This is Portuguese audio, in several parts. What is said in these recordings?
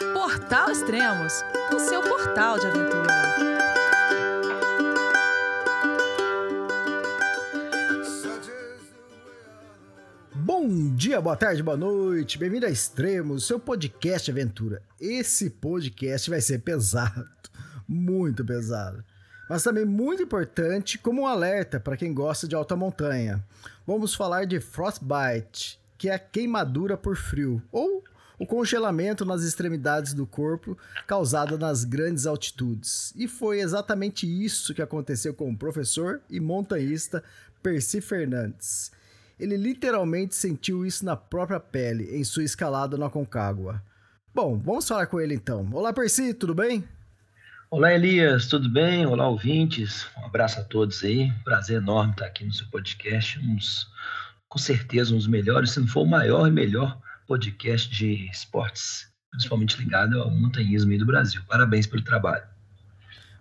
Portal Extremos, o seu portal de aventura. Bom dia, boa tarde, boa noite. Bem-vindo a Extremos, seu podcast de aventura. Esse podcast vai ser pesado, muito pesado. Mas também muito importante como um alerta para quem gosta de alta montanha. Vamos falar de Frostbite, que é a queimadura por frio, ou o congelamento nas extremidades do corpo causada nas grandes altitudes. E foi exatamente isso que aconteceu com o professor e montanhista Percy Fernandes. Ele literalmente sentiu isso na própria pele em sua escalada na Concagua. Bom, vamos falar com ele então. Olá, Percy, tudo bem? Olá, Elias, tudo bem? Olá, ouvintes. Um abraço a todos aí. Prazer enorme estar aqui no seu podcast. Uns, com certeza, um dos melhores, se não for o maior e melhor podcast de esportes, principalmente ligado ao montanhismo do Brasil. Parabéns pelo trabalho.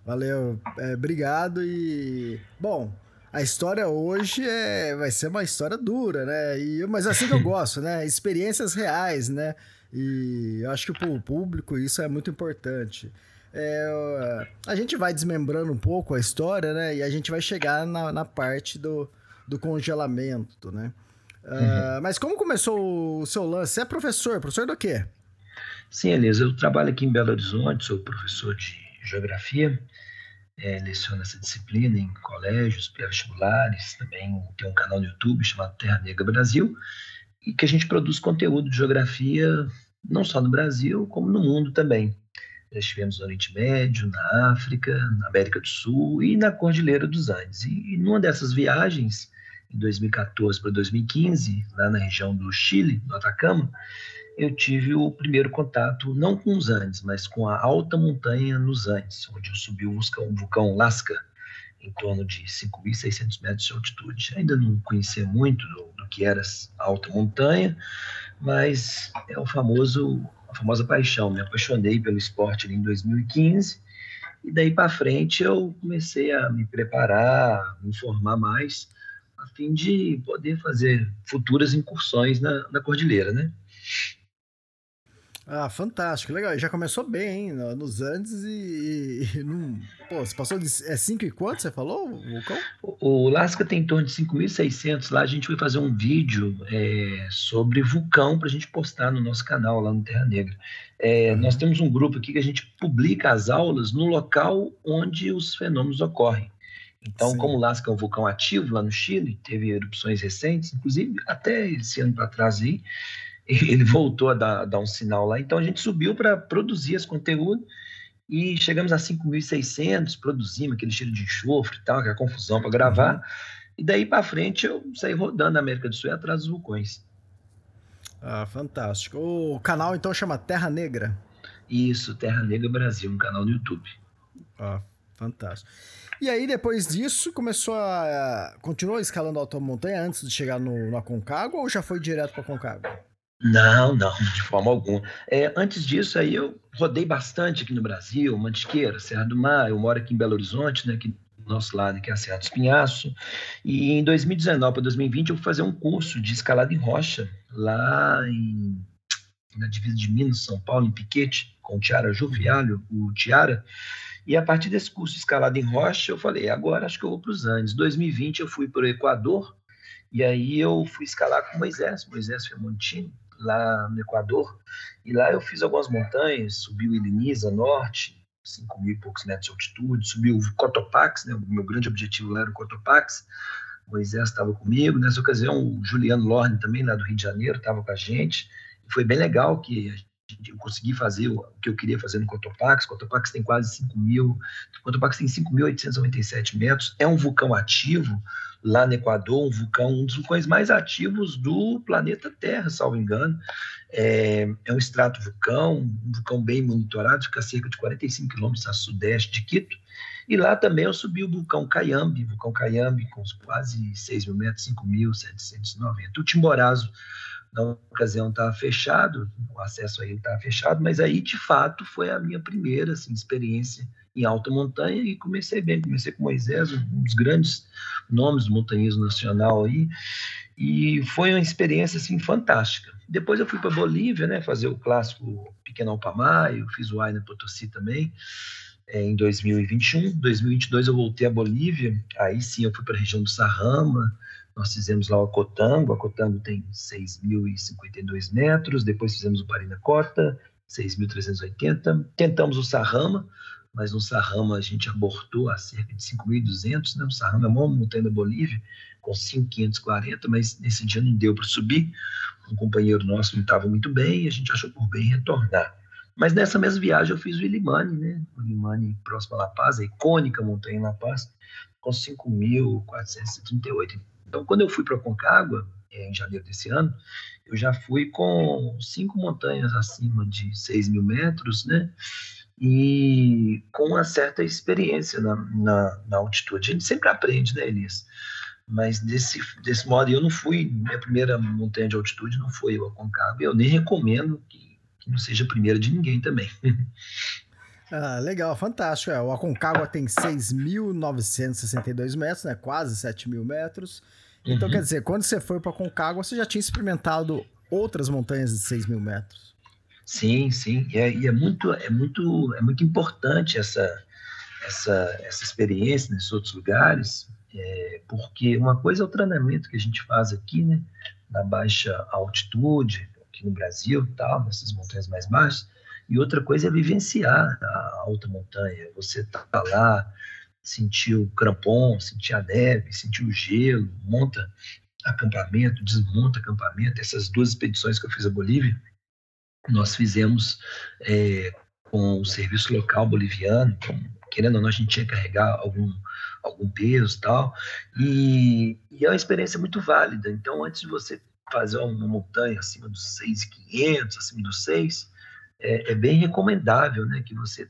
Valeu, é, obrigado e bom. A história hoje é, vai ser uma história dura, né? E, mas é assim que eu gosto, né? Experiências reais, né? E eu acho que para o público isso é muito importante. É, a gente vai desmembrando um pouco a história, né? E a gente vai chegar na, na parte do, do congelamento, né? Uh, mas como começou o seu lance? Você é professor, professor do quê? Sim, Elisa, eu trabalho aqui em Belo Horizonte, sou professor de geografia, é, leciono essa disciplina em colégios, pré-vestibulares, também tenho um canal no YouTube chamado Terra Negra Brasil, e que a gente produz conteúdo de geografia não só no Brasil, como no mundo também. Já estivemos no Oriente Médio, na África, na América do Sul e na Cordilheira dos Andes. E, e numa dessas viagens, em 2014 para 2015, lá na região do Chile, no Atacama, eu tive o primeiro contato, não com os Andes, mas com a alta montanha nos Andes, onde eu subi o vulcão Lasca, em torno de 5.600 metros de altitude. Ainda não conhecia muito do, do, que era alta montanha, mas é o famoso, a famosa paixão. Me apaixonei pelo esporte em 2015 e daí para frente eu comecei a me preparar, me informar mais a fim de poder fazer futuras incursões na, na cordilheira, né? Ah, fantástico, legal. Já começou bem, hein? Nos Andes e, e num... Pô, você passou de... É 5 e quanto você falou, o vulcão? O, o Lasca tem em torno de 5.600. Lá a gente vai fazer um vídeo é, sobre vulcão para a gente postar no nosso canal lá no Terra Negra. É, uhum. Nós temos um grupo aqui que a gente publica as aulas no local onde os fenômenos ocorrem. Então, Sim. como Lasca é um vulcão ativo lá no Chile, teve erupções recentes, inclusive até esse ano para trás aí, ele voltou a dar, dar, um sinal lá. Então, a gente subiu para produzir esse conteúdo e chegamos a 5.600, produzimos aquele cheiro de enxofre e tal, aquela confusão para gravar. Uhum. E daí para frente eu saí rodando a América do Sul e atrás dos vulcões. Ah, fantástico. O canal então chama Terra Negra? Isso, Terra Negra Brasil, um canal no YouTube. Ah, fantástico. E aí, depois disso, começou a. Continuou escalando a alta montanha antes de chegar no, no Aconcagua ou já foi direto para Aconcagua? Não, não, de forma alguma. É, antes disso, aí eu rodei bastante aqui no Brasil, Mantiqueira, Serra do Mar. Eu moro aqui em Belo Horizonte, né, aqui do nosso lado, que é a Serra do Espinhaço. E em 2019 para 2020 eu fui fazer um curso de escalada em rocha lá em, na divisa de Minas, São Paulo, em Piquete, com o Tiara Jovialho, o Tiara. E a partir desse curso de escalada em rocha, eu falei, agora acho que eu vou para os Andes. 2020 eu fui para o Equador, e aí eu fui escalar com Moisés, Moisés Fermontini, lá no Equador. E lá eu fiz algumas montanhas, subi o Iliniza Norte, 5 mil e poucos metros de altitude, subi o Cotopaxi, né, o meu grande objetivo lá era o Cotopaxi. Moisés estava comigo. Nessa ocasião, o Juliano Lorne, também lá do Rio de Janeiro, estava com a gente. Foi bem legal que eu consegui fazer o que eu queria fazer no Cotopaxi. Cotopaxi tem quase 5 mil, Cotopaxi tem 5.897 metros, é um vulcão ativo lá no Equador, um vulcão, um dos vulcões mais ativos do planeta Terra, salvo engano. É, é um extrato vulcão, um vulcão bem monitorado, fica a cerca de 45 quilômetros a sudeste de Quito. E lá também eu subi o vulcão Cayambe, vulcão Cayambe com quase 6 mil metros, 5.790. O Timborazo na ocasião estava fechado, o acesso aí estava fechado, mas aí de fato foi a minha primeira assim, experiência em alta montanha e comecei bem, comecei com Moisés, um dos grandes nomes do montanhismo nacional aí, E foi uma experiência assim fantástica. Depois eu fui para Bolívia, né, fazer o clássico Pequeno Alpamayo, fiz o Aina Potosí também, é, em 2021. 2022 eu voltei à Bolívia, aí sim eu fui para a região do Sarrama, nós fizemos lá o Acotango, o Acotango tem 6.052 metros, depois fizemos o Parinacota, 6.380, tentamos o Sarrama, mas no Sarrama a gente abortou a cerca de 5.200, né? o Sarrama é uma montanha da Bolívia, com 5.540, mas nesse dia não deu para subir, um companheiro nosso não estava muito bem e a gente achou por bem retornar. Mas nessa mesma viagem eu fiz o Ilimani, né? O Ilimani próximo a La Paz, a icônica montanha La Paz, com 5.438. Então, quando eu fui para Concagua, em janeiro desse ano, eu já fui com cinco montanhas acima de 6 mil metros, né? E com uma certa experiência na, na, na altitude. A gente sempre aprende, né, Elias? Mas desse, desse modo, eu não fui, minha primeira montanha de altitude não foi o Aconcagua. Eu nem recomendo que, que não seja a primeira de ninguém também. Ah, legal, fantástico. É, o Aconcagua tem 6.962 metros, né? quase 7 mil metros. Então, uhum. quer dizer, quando você foi para Concagua, você já tinha experimentado outras montanhas de 6 mil metros. Sim, sim. E é, e é, muito, é, muito, é muito importante essa, essa, essa experiência nesses outros lugares, é, porque uma coisa é o treinamento que a gente faz aqui, né, na baixa altitude, aqui no Brasil, tal, nessas montanhas mais baixas, e outra coisa é vivenciar a alta montanha. Você tá lá, sentir o crampon, sentir a neve, sentir o gelo, monta acampamento, desmonta acampamento. Essas duas expedições que eu fiz à Bolívia, nós fizemos é, com o serviço local boliviano, com, querendo ou não, a gente tinha que carregar algum algum peso e tal. E, e é uma experiência muito válida. Então, antes de você fazer uma montanha acima dos 6,500, acima dos 6, é, é, bem recomendável né, que você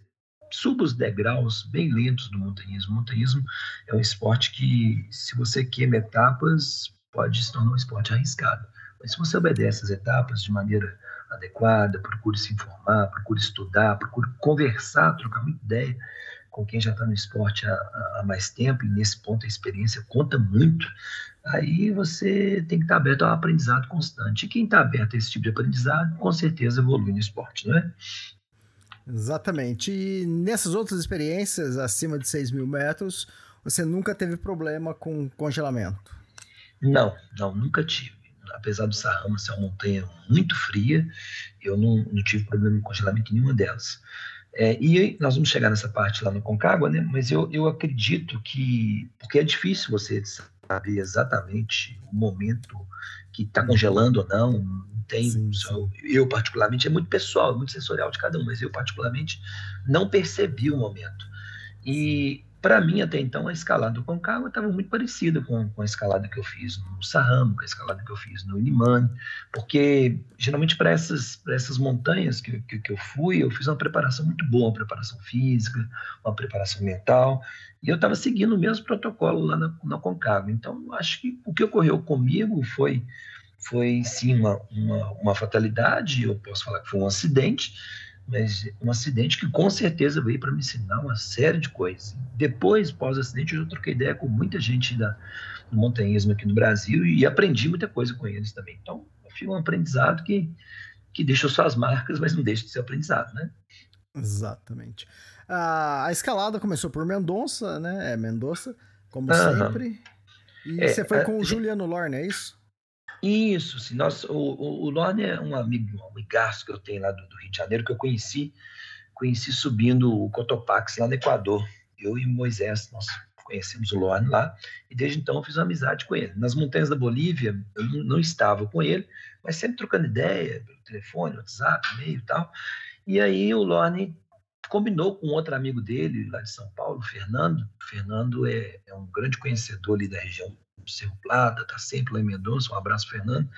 suba os degraus bem lentos do montanhismo. O montanhismo é um esporte que, se você queima etapas, pode se tornar um esporte arriscado. Mas se você obedece as etapas de maneira adequada, procure se informar, procure estudar, procure conversar, trocar uma ideia com quem já está no esporte há, há, mais tempo, e nesse ponto a experiência conta muito, aí você tem que estar aberto ao aprendizado constante. E quem está aberto a esse tipo de aprendizado, com certeza evolui no esporte, não é? Exatamente. E nessas outras experiências, acima de 6 mil metros, você nunca teve problema com congelamento? Não, não, nunca tive. Apesar do Sarrama ser uma montanha muito fria, eu não, não tive problema com congelamento em nenhuma delas. É, e nós vamos chegar nessa parte lá no Concagua, né? Mas eu, eu acredito que. Porque é difícil você saber exatamente o momento que está congelando ou não. Não tem. Sim, sim. Eu, particularmente, é muito pessoal, é muito sensorial de cada um, mas eu, particularmente, não percebi o momento. E para mim, até então, a escalada do Concagua estava muito parecida com, com, a escalada que eu fiz no Sarramo, com a escalada que eu fiz no Inimani, porque geralmente para essas, essas montanhas que, que, que, eu fui, eu fiz uma preparação muito boa, uma preparação física, uma preparação mental, e eu estava seguindo o mesmo protocolo lá na, na Concagua. Então, acho que o que ocorreu comigo foi, foi sim, uma, uma, uma fatalidade, eu posso falar que foi um acidente, mas um acidente que com certeza veio para me ensinar uma série de coisas. Depois, pós-acidente, eu troquei ideia com muita gente da, do montanhismo aqui no Brasil e aprendi muita coisa com eles também. Então, foi um aprendizado que, que deixou suas marcas, mas não deixa de ser aprendizado, né? Exatamente. A, a escalada começou por Mendonça, né? É Mendonça, como uhum. sempre. E é, você foi com o Juliano Lorne, é isso? Isso, sim. Nossa, o, o, o Lorne é um amigo, um amigaço que eu tenho lá do, do, Rio de Janeiro, que eu conheci, conheci subindo o Cotopaxi lá no Equador. Eu e Moisés, nós conhecemos o Lorne lá, e desde então eu fiz uma amizade com ele. Nas montanhas da Bolívia, eu não, não estava com ele, mas sempre trocando ideia, pelo telefone, WhatsApp, e-mail e tal. E aí o Lorne combinou com outro amigo dele, lá de São Paulo, Fernando. Fernando é, é um grande conhecedor ali da região Cerro Plata, está sempre lá em Mendonça, um abraço, Fernando.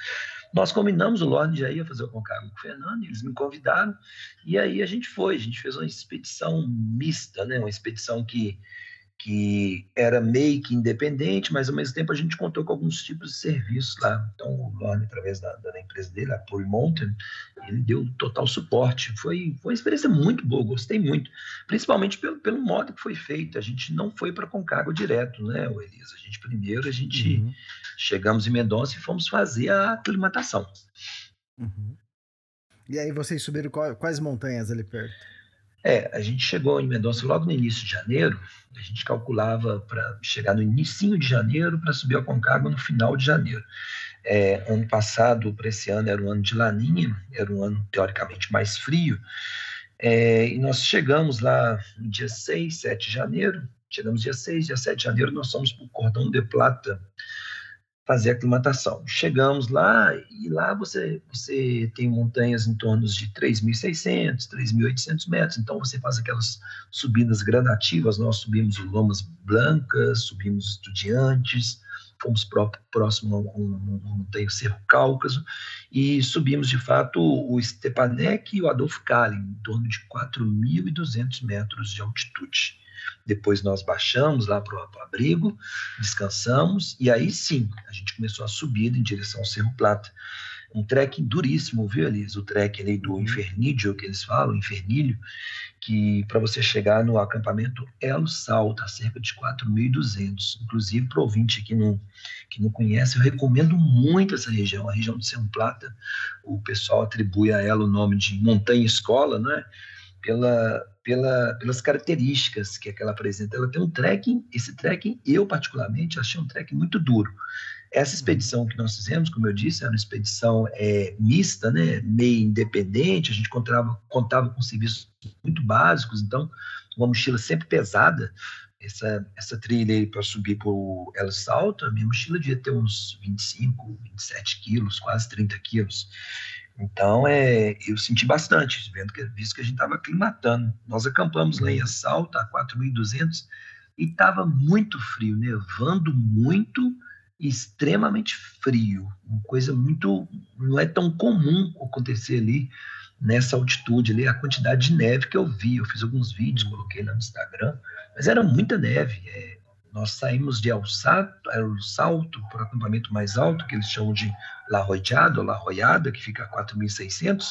Nós combinamos, o Lorde já ia fazer o Concagua com o Fernando, eles me convidaram, e aí a gente foi, a gente fez uma expedição mista, né? uma expedição que, que era meio que independente, mas ao mesmo tempo a gente contou com alguns tipos de serviços lá. Então, o Lorne, através da, da, empresa dele, a Puri Mountain, ele deu total suporte. Foi, foi uma experiência muito boa, gostei muito, principalmente pelo, pelo modo que foi feito. A gente não foi para Concagua direto, né, Elisa? A gente primeiro, a gente uhum. chegamos em Mendonça e fomos fazer a aclimatação. Uhum. E aí vocês subiram quais montanhas ali perto? É, a gente chegou em Mendonça logo no início de janeiro, a gente calculava para chegar no início de janeiro para subir ao Concagua no final de janeiro. É, ano passado, para esse ano, era um ano de laninha, era um ano teoricamente mais frio, é, e nós chegamos lá no dia 6, 7 de janeiro, chegamos dia 6, dia 7 de janeiro, nós fomos para o Cordão de Plata, fazer aclimatação. Chegamos lá e lá você, você tem montanhas em torno de 3.600, 3.800 metros, então você faz aquelas subidas gradativas, nós subimos o Lomas Blancas, subimos Estudiantes, fomos próximo ao montanha Cerro Cáucaso e subimos de fato o Stepanek e o Adolfo Kalin, em torno de 4.200 metros de altitude. Depois nós baixamos lá para o abrigo, descansamos, e aí sim, a gente começou a subir em direção ao Cerro Plata. Um trekking duríssimo, viu, Elisa? O trekking ali do uhum. Infernídeo, que eles falam, Infernilho, que para você chegar no acampamento Elo Salto, a cerca de 4.200. Inclusive, para o ouvinte que não, que não conhece, eu recomendo muito essa região, a região do Cerro Plata. O pessoal atribui a ela o nome de Montanha Escola, né? Pela, pela, pelas características que, ela apresenta. Ela tem um trekking, esse trekking, eu particularmente, achei um trekking muito duro. Essa expedição que nós fizemos, como eu disse, era uma expedição é, mista, né, meio independente, a gente contava, contava com serviços muito básicos, então, uma mochila sempre pesada. Essa, essa trilha para subir o El Salto, a minha mochila devia ter uns 25, 27 quilos, quase 30 quilos. Então, é, eu senti bastante, vendo que, visto que a gente estava aclimatando. Nós acampamos lá em uhum. Assalto, a 4.200, e estava muito frio, nevando muito e extremamente frio. Uma coisa muito. não é tão comum acontecer ali nessa altitude ali, a quantidade de neve que eu vi. Eu fiz alguns vídeos, uhum. coloquei lá no Instagram, mas era muita neve. É, nós saímos de El Salto, El Salto para o acampamento mais alto, que eles chamam de La Royada, La Royada, que fica a 4.600,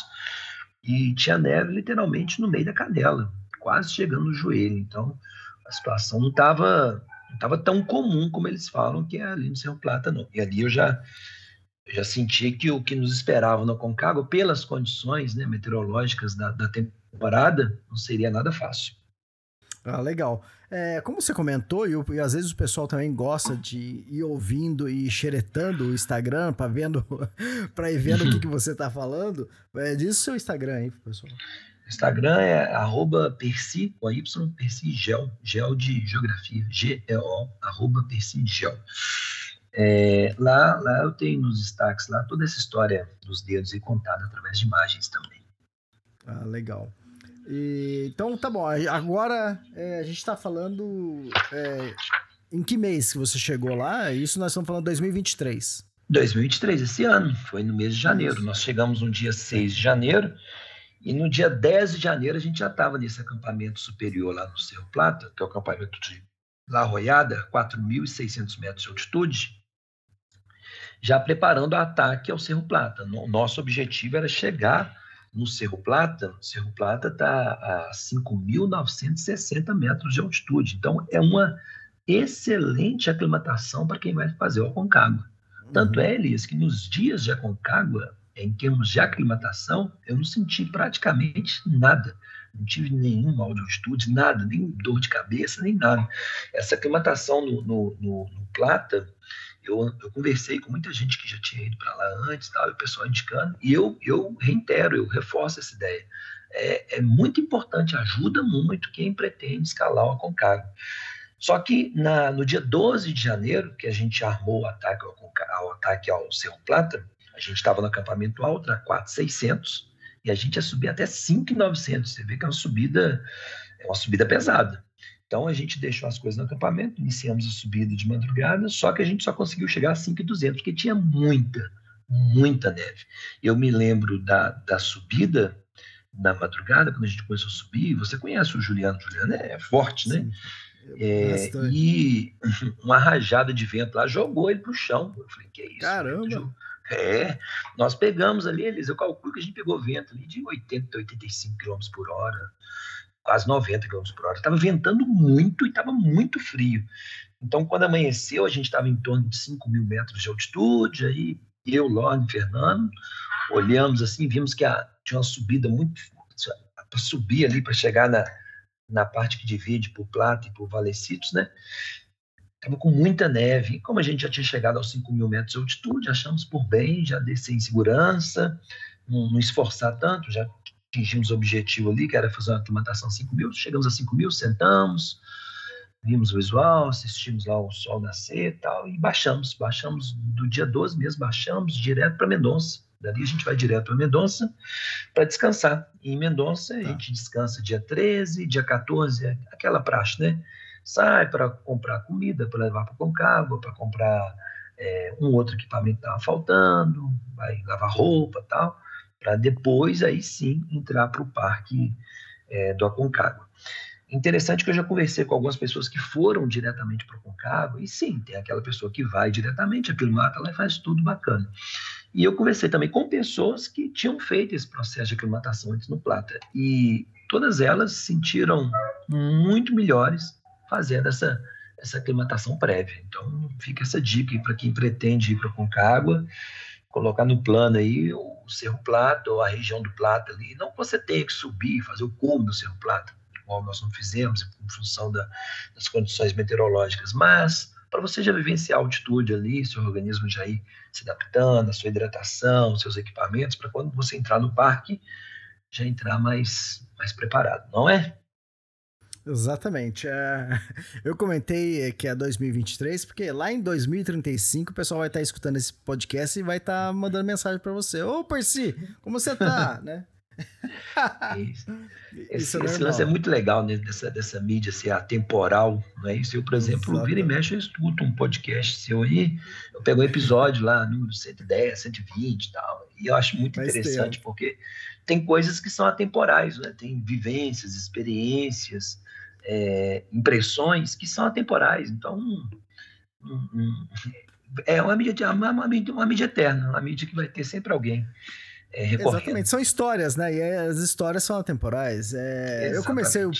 e tinha neve literalmente no meio da canela, quase chegando no joelho. Então, a situação não estava não tava tão comum como eles falam que é ali no Cerro Plata, não. E ali eu já, já senti que o que nos esperava no Concagua, pelas condições né, meteorológicas da, da temporada, não seria nada fácil. Ah, legal. É, como você comentou, e, e, às vezes o pessoal também gosta de ir ouvindo e xeretando o Instagram para vendo, para ir vendo o que, que você tá falando. É, diz o seu Instagram aí, pessoal. Instagram é arroba Persi, Y, Persi Gel, Gel de Geografia, G-E-O, arroba Persi Gel. É, lá, lá eu tenho nos destaques lá toda essa história dos dedos e contada através de imagens também. Ah, legal. E, então, tá bom. Agora é, a gente está falando. É, em que mês que você chegou lá? Isso nós estamos falando 2023. 2023, esse ano. Foi no mês de janeiro. Nós chegamos no dia 6 de janeiro. E no dia 10 de janeiro a gente já estava nesse acampamento superior lá no Cerro Plata, que é o acampamento de La Royada, 4.600 metros de altitude, já preparando o ataque ao Cerro Plata. O nosso objetivo era chegar no Cerro Plata, o Cerro Plata está a 5.960 metros de altitude. Então, é uma excelente aclimatação para quem vai fazer o Aconcagua. Uhum. Tanto é, Elias, que nos dias de Aconcagua, em termos de aclimatação, eu não senti praticamente nada. Não tive nenhum mal de altitude, nada, nem dor de cabeça, nem nada. Essa aclimatação no, no, no, no Plata, eu, eu conversei com muita gente que já tinha ido para lá antes, tal, e o pessoal indicando, e eu, eu reitero, eu reforço essa ideia. É, é muito importante, ajuda muito quem pretende escalar o Aconcagua. Só que na, no dia 12 de janeiro, que a gente armou o ataque ao, ao, ataque ao Cerro Plata, a gente estava no acampamento alto, na 4,600, e a gente ia subir até 5,900. Você vê que é uma subida, é uma subida pesada. Então a gente deixou as coisas no acampamento, iniciamos a subida de madrugada, só que a gente só conseguiu chegar a 5,200, porque tinha muita, muita neve. Eu me lembro da, da subida na madrugada, quando a gente começou a subir, você conhece o Juliano, o Juliano é forte, né? É, e uma rajada de vento lá jogou ele para o chão. Eu falei, que é isso? Caramba! É, nós pegamos ali, eles, eu calculo que a gente pegou vento ali de 80, 85 km por hora, quase 90 km por hora. Estava ventando muito e estava muito frio. Então, quando amanheceu, a gente estava em torno de 5 mil metros de altitude, aí eu, Lorne, Fernando, olhamos assim, vimos que a, tinha uma subida muito para subir ali, para chegar na, na parte que divide por Plata e por Valecitos, né? Estava com muita neve. E como a gente já tinha chegado aos 5 mil metros de altitude, achamos por bem já descer em segurança, não, não esforçar tanto, já atingimos o objetivo ali, que era fazer uma aclimatação 5 mil. Chegamos a 5 mil, sentamos, vimos o visual, assistimos lá o sol nascer e tal, e baixamos. Baixamos do dia 12 mesmo, baixamos direto para Mendonça. Dali a gente vai direto para Mendonça para descansar. E em Mendonça a tá. gente descansa dia 13, dia 14, aquela praxe, né? Sai para comprar comida, para levar para Concagua, para comprar é, um outro equipamento que estava faltando, vai lavar roupa tal, para depois aí sim entrar para o parque é, do Aconcagua. Interessante que eu já conversei com algumas pessoas que foram diretamente para o Concagua, e sim, tem aquela pessoa que vai diretamente, aclimata lá e faz tudo bacana. E eu conversei também com pessoas que tinham feito esse processo de aclimatação antes no Plata, e todas elas se sentiram muito melhores fazendo essa, essa aclimatação prévia. Então, fica essa dica para quem pretende ir para o Concagua, colocar no plano aí o Cerro Plata ou a região do Plata ali. Não que você tenha que subir, fazer o cume do Cerro Plata, igual nós não fizemos, em função da, das condições meteorológicas, mas para você já vivenciar a altitude ali, seu organismo já ir se adaptando, a sua hidratação, seus equipamentos, para quando você entrar no parque, já entrar mais, mais preparado, não é? Exatamente. É, eu comentei que é 2023, porque lá em 2035 o pessoal vai estar escutando esse podcast e vai estar mandando mensagem para você. Ô, Percy, como você tá? né? Isso. Esse, é esse lance é muito legal né, dessa, dessa mídia ser atemporal, não é isso? Eu, por exemplo, Exatamente. vira e mexe, eu escuto um podcast seu aí, eu pego um episódio lá, número 110, 120 e tal, e eu acho muito interessante, porque tem coisas que são atemporais, né? tem vivências, experiências, é, impressões que são atemporais, então um, um, é uma mídia, uma, uma, mídia, uma mídia eterna, uma mídia que vai ter sempre alguém é, Exatamente, são histórias, né? E as histórias são atemporais. É, eu comecei o,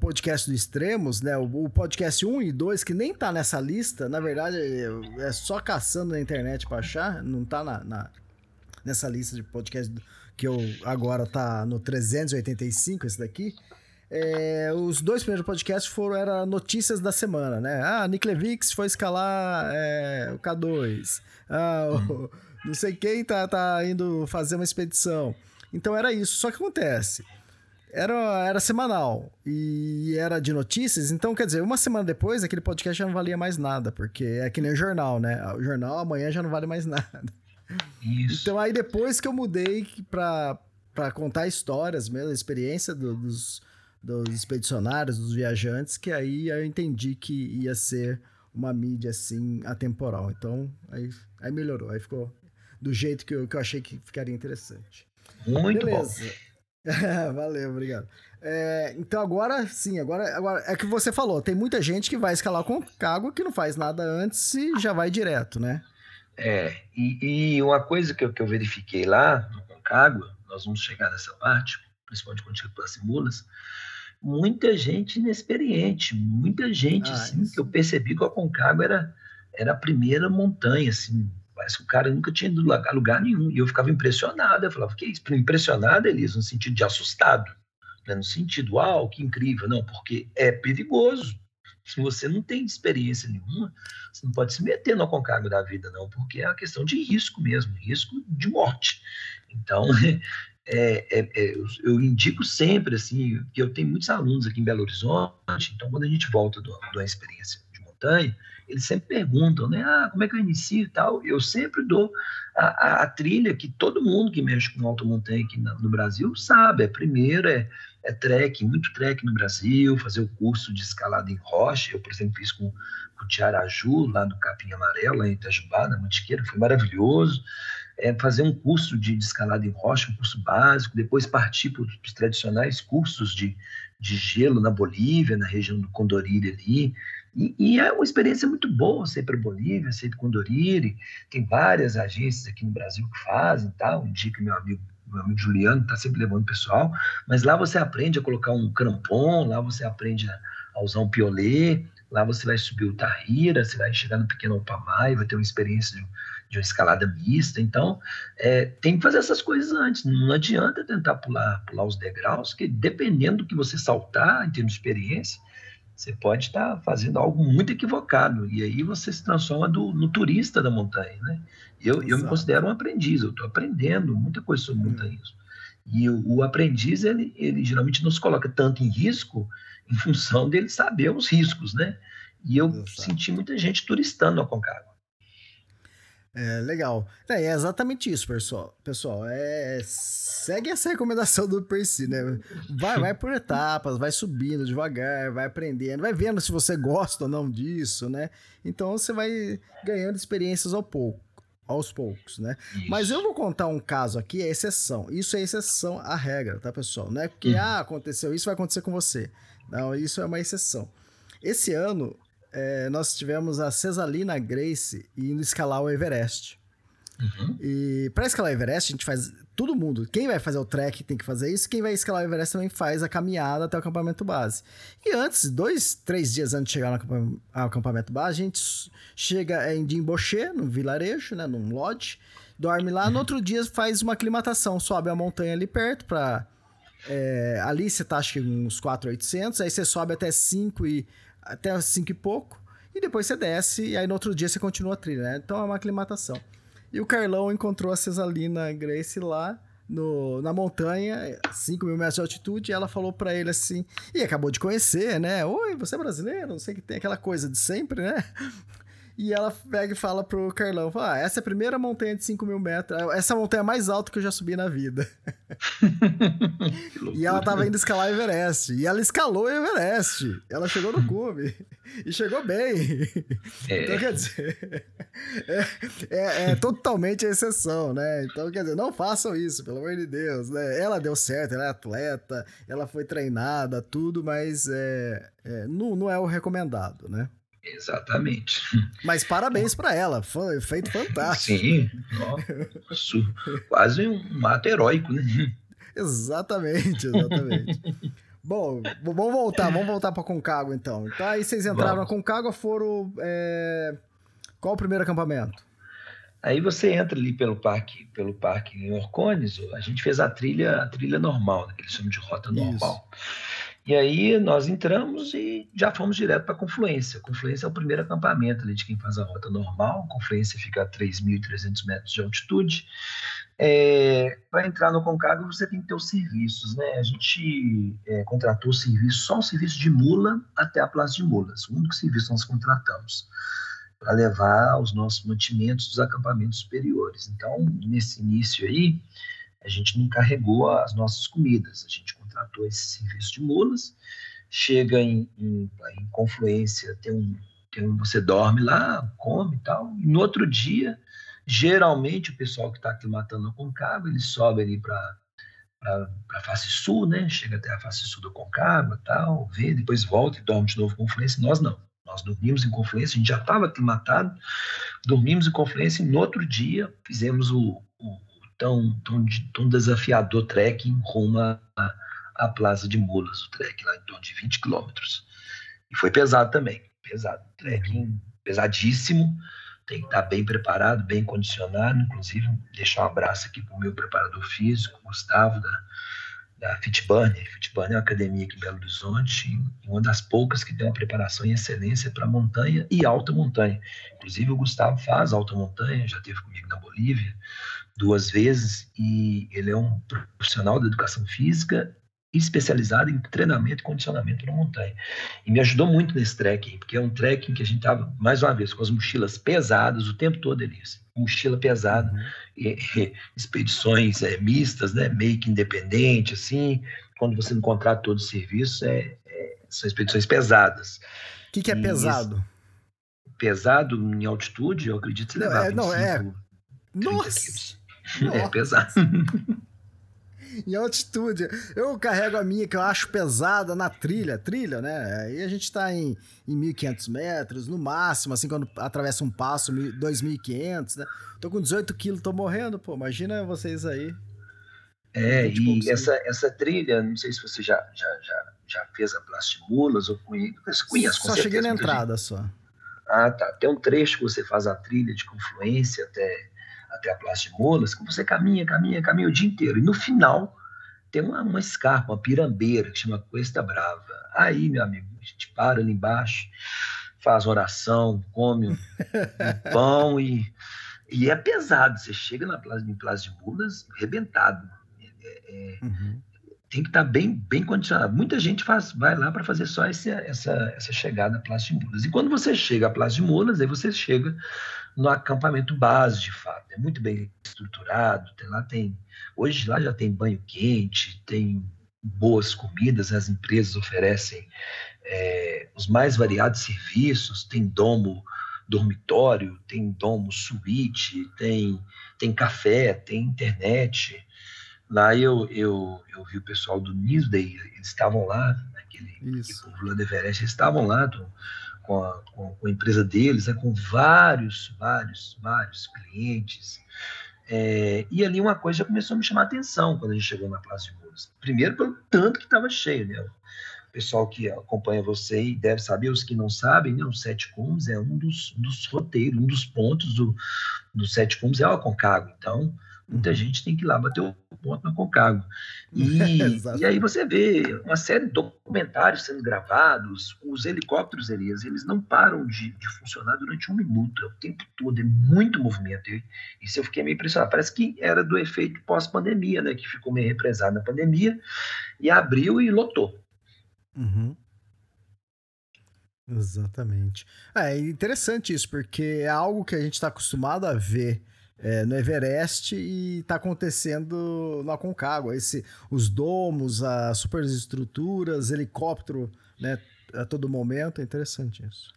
podcast do Extremos, né? O, o, podcast 1 e 2, que nem tá nessa lista, na verdade, é só caçando na internet pra achar, não tá na, na nessa lista de podcast que eu agora tá no 385, esse daqui. É, os dois primeiros podcasts foram era notícias da semana, né? Ah, Nick Levix foi escalar é, o K2. Ah, o, não sei quem tá, tá indo fazer uma expedição. Então era isso. Só que acontece. Era, era semanal e era de notícias, então quer dizer, uma semana depois aquele podcast já não valia mais nada, porque é que nem o jornal, né? O jornal amanhã já não vale mais nada. Isso. Então aí depois que eu mudei pra, pra contar histórias mesmo, a experiência do, dos, dos expedicionários, dos viajantes, que aí eu entendi que ia ser uma mídia assim atemporal. Então aí, aí melhorou, aí ficou do jeito que eu, que eu achei que ficaria interessante. Muito Beleza. bom. Valeu, obrigado. É, então agora sim, agora, agora é que você falou, tem muita gente que vai escalar com cágua que não faz nada antes e já vai direto, né? É, e, e uma coisa que eu, que eu verifiquei lá no Concagua, nós vamos chegar nessa parte, principalmente quando chega para as mulas, muita gente inexperiente, muita gente, ah, assim, que eu percebi que a Concagua era, era a primeira montanha, assim, Parece que o cara nunca tinha ido a lugar nenhum. E eu ficava impressionado. Eu falava, que isso? Impressionado, Elisa, no sentido de assustado. Né? No sentido, uau, que incrível. Não, porque é perigoso. Se você não tem experiência nenhuma, você não pode se meter no concagua da vida, não, porque é uma questão de risco mesmo, risco de morte. Então, é, é, é, eu indico sempre, assim, que eu tenho muitos alunos aqui em Belo Horizonte, então quando a gente volta de uma experiência de montanha, eles sempre perguntam, né? Ah, como é que eu inicio e tal? Eu sempre dou a, a, a trilha que todo mundo que mexe com alta montanha aqui no, no Brasil sabe. É primeiro é, é trek, muito trek no Brasil, fazer o curso de escalada em rocha. Eu, por exemplo, fiz com, com o Tiaraju, lá no Capim Amarelo, em Itajubá, na Mantiqueira, foi maravilhoso. É, fazer um curso de, de, escalada em rocha, um curso básico, depois partir para os tradicionais cursos de, de gelo na Bolívia, na região do Condoriri ali. E, e, é uma experiência muito boa você ir para a Bolívia, você ir para Condoriri. Tem várias agências aqui no Brasil que fazem, tá? Um dia que meu amigo meu amigo Juliano está sempre levando o pessoal, mas lá você aprende a colocar um crampon, lá você aprende a, a usar um piolê, lá você vai subir o Tahira, você vai chegar no Pequeno Opamai, vai ter uma experiência de, de uma escalada mista. Então, é, tem que fazer essas coisas antes. Não adianta tentar pular, pular os degraus, que dependendo do que você saltar em termos de experiência, você pode estar fazendo algo muito equivocado. E aí você se transforma do, no turista da montanha. Né? Eu, eu me considero um aprendiz, eu estou aprendendo muita coisa sobre hum. montanhismo. E o, o, aprendiz, ele, ele geralmente não se coloca tanto em risco em função dele saber os riscos, né? E eu Exato. senti muita gente turistando no Aconcagua. É, legal. É, é, exatamente isso, pessoal. Pessoal, é, segue essa recomendação do Percy, né? Vai, vai por etapas, vai subindo devagar, vai aprendendo, vai vendo se você gosta ou não disso, né? Então você vai ganhando experiências ao pouco, aos poucos, né? Isso. Mas eu vou contar um caso aqui, é exceção. Isso é exceção à regra, tá, pessoal? Não é porque, uhum. ah, aconteceu isso, vai acontecer com você. Não, isso é uma exceção. Esse ano, é, nós tivemos a Cesalina Grace indo escalar o Everest. Uhum. E para escalar o Everest, a gente faz. Todo mundo, quem vai fazer o trek tem que fazer isso, quem vai escalar o Everest também faz a caminhada até o acampamento base. E antes, dois, três dias antes de chegar no acampamento base, a gente chega em Dimboché, no vilarejo, né, num lodge, dorme lá. No uhum. outro dia faz uma aclimatação, sobe a montanha ali perto para é, ali você tá acho que uns 4,800, aí você sobe até 5 e até 5 e pouco, e depois você desce, e aí no outro dia você continua a trilha, né? Então é uma aclimatação. E o Carlão encontrou a Cesalina Grace lá no, na montanha, 5 mil metros de altitude, e ela falou para ele assim, e acabou de conhecer, né? Oi, você é brasileiro? Não sei que tem aquela coisa de sempre, né? E ela pega e fala pro Carlão: ah, essa é a primeira montanha de 5 mil metros. Essa é a montanha mais alta que eu já subi na vida. e ela tava indo escalar Everest. E ela escalou o Everest. Ela chegou no cume. e chegou bem. É. Então, quer dizer, é, é, é, totalmente a exceção, né? Então, quer dizer, não façam isso, pelo amor de Deus, né? Ela deu certo, ela é atleta, ela foi treinada, tudo, mas é, é não, não é o recomendado, né? Exatamente. Mas parabéns para ela, foi feito fantástico. Sim, nossa, quase um ato heróico, né? Exatamente, exatamente. Bom, vamos voltar, vamos voltar para Concagua então. Então aí vocês entraram vamos. na Concagua, foram. É... Qual o primeiro acampamento? Aí você entra ali pelo parque, pelo parque em Orcones, a gente fez a trilha, a trilha normal, né, que eles chamam de rota normal. Isso. E aí nós entramos e já fomos direto para Confluência. Confluência é o primeiro acampamento ali de quem faz a rota normal. Confluência fica a 3.300 metros de altitude. É, para entrar no Concagua você tem que ter os serviços, né? A gente é, contratou o serviço, só o serviço de mula até a Praça de Mulas. O único serviço nós contratamos para levar os nossos mantimentos dos acampamentos superiores. Então, nesse início aí, a gente não carregou as nossas comidas, a gente contratou esse serviço de mulas, chega em, em, em confluência, tem um, tem um, você dorme lá, come e tal, e no outro dia, geralmente o pessoal que está aclimatando a Concagua, ele sobe ali para para a face sul, né? Chega até a face sul do Concagua tal, vê, depois volta e dorme de novo em Confluência. Nós não. Nós dormimos em Confluência, a gente já estava aclimatado, dormimos em Confluência e no outro dia fizemos o, o tão, tão, tão desafiador trekking rumo a, a Plaza de Mulas, o trek lá em torno de 20 quilômetros. E foi pesado também, pesado. Trekking pesadíssimo, tem que estar bem preparado, bem condicionado. Inclusive, deixar um abraço aqui para o meu preparador físico, Gustavo, da, da Fitburn. Fitburn é uma academia aqui em Belo Horizonte, uma das poucas que tem uma preparação em excelência para montanha e alta montanha. Inclusive, o Gustavo faz alta montanha, já esteve comigo na Bolívia duas vezes e ele é um profissional da educação física especializado em treinamento e condicionamento na montanha. E me ajudou muito nesse trekking, porque é um trekking que a gente estava, mais uma vez, com as mochilas pesadas o tempo todo, Elias. Mochila pesada, uhum. e, e, expedições é, mistas, né, meio que independente, assim, quando você não contrata todo o serviço, é, é, são expedições pesadas. O que, que, é e pesado? pesado em altitude, eu acredito que você levava é, não, é... Nossa! Quilos. É pesado. em altitude. Eu carrego a minha, que eu acho pesada, na trilha. Trilha, né? Aí a gente tá em, em 1.500 metros, no máximo, assim, quando atravessa um passo, 2.500, né? Tô com 18 quilos, tô morrendo, pô. Imagina vocês aí. É, e essa, essa trilha, não sei se você já, já, já, já fez a Plastimulas ou conhece, conhece Só cheguei na entrada, gente. só. Ah, tá. Tem um trecho que você faz a trilha de confluência até até a Praça de Molas, que você caminha, caminha, caminha o dia inteiro. E no final tem uma, uma escarpa, uma pirambeira, que chama Cuesta Brava. Aí, meu amigo, a gente para ali embaixo, faz oração, come um, um pão e, e é pesado. Você chega na Praça, em Praça de Molas rebentado. É, é, uhum. Tem que estar tá bem, bem condicionado. Muita gente faz, vai lá para fazer só esse, essa, essa chegada à Praça de Mulas. E quando você chega à Praça de Mulas, aí você chega no acampamento base, de fato. É muito bem estruturado. Tem, lá tem, hoje lá já tem banho quente, tem boas comidas, as empresas oferecem é, os mais variados serviços, tem domo dormitório, tem domo suíte, tem, tem café, tem internet. Lá eu, eu, eu vi o pessoal do Newsday, eles estavam lá, naquele povo lá do Everest, eles estavam lá, do, com a, com a empresa deles, né, com vários, vários, vários clientes. É, e ali uma coisa já começou a me chamar a atenção quando a gente chegou na Praça de Mulas. Primeiro, pelo tanto que estava cheio, né? O pessoal que acompanha você e deve saber, os que não sabem, né? o Sete Cumes é um dos, dos roteiros, um dos pontos do, do Sete Cumes é o Aconcagua. Então, Muita gente tem que ir lá bater o ponto na Concagua. E, e aí você vê uma série de documentários sendo gravados, os helicópteros, Elias, eles não param de, de funcionar durante um minuto, é o tempo todo, é muito movimento. E, isso eu fiquei meio impressionado. Parece que era do efeito pós-pandemia, né? Que ficou meio represado na pandemia, e abriu e lotou. Uhum. Exatamente. É interessante isso, porque é algo que a gente está acostumado a ver é, no Everest e está acontecendo no Aconcagua. Esse, os domos, as superestruturas, helicóptero né, a todo momento. É interessante isso.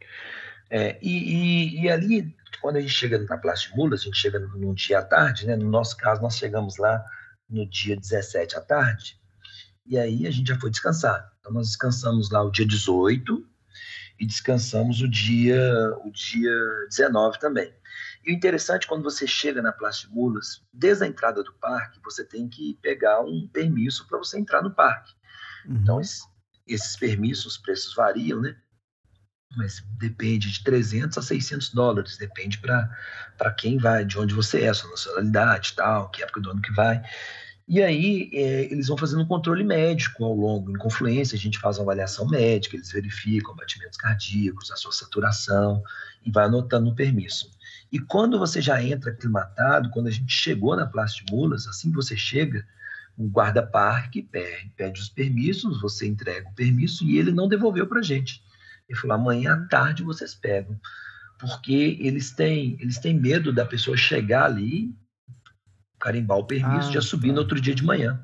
É, e, e, e, ali, quando a gente chega na Praça de Mulas, a gente chega num dia à tarde, né? no nosso caso, nós chegamos lá no dia 17 à tarde, e aí a gente já foi descansar. Então, nós descansamos lá o dia 18 e descansamos o dia, o dia 19 também. E o interessante, quando você chega na Praça de Mulas, desde a entrada do parque, você tem que pegar um permisso para você entrar no parque. Uhum. Então, esses, permissos, os preços variam, né? Mas depende de 300 a 600 dólares, depende para quem vai, de onde você é, sua nacionalidade tal, que época do ano que vai. E aí é, eles vão fazendo um controle médico ao longo, em confluência, a gente faz uma avaliação médica, eles verificam batimentos cardíacos, a sua saturação, e vai anotando no permisso. E quando você já entra aclimatado, quando a gente chegou na Praça de Mulas, assim que você chega, o guarda-parque pede, pede os permissos, você entrega o permisso e ele não devolveu para a gente. Ele falou: amanhã à tarde vocês pegam. Porque eles têm, eles têm medo da pessoa chegar ali, carimbar o permisso, ah, já subir tá. no outro dia de manhã.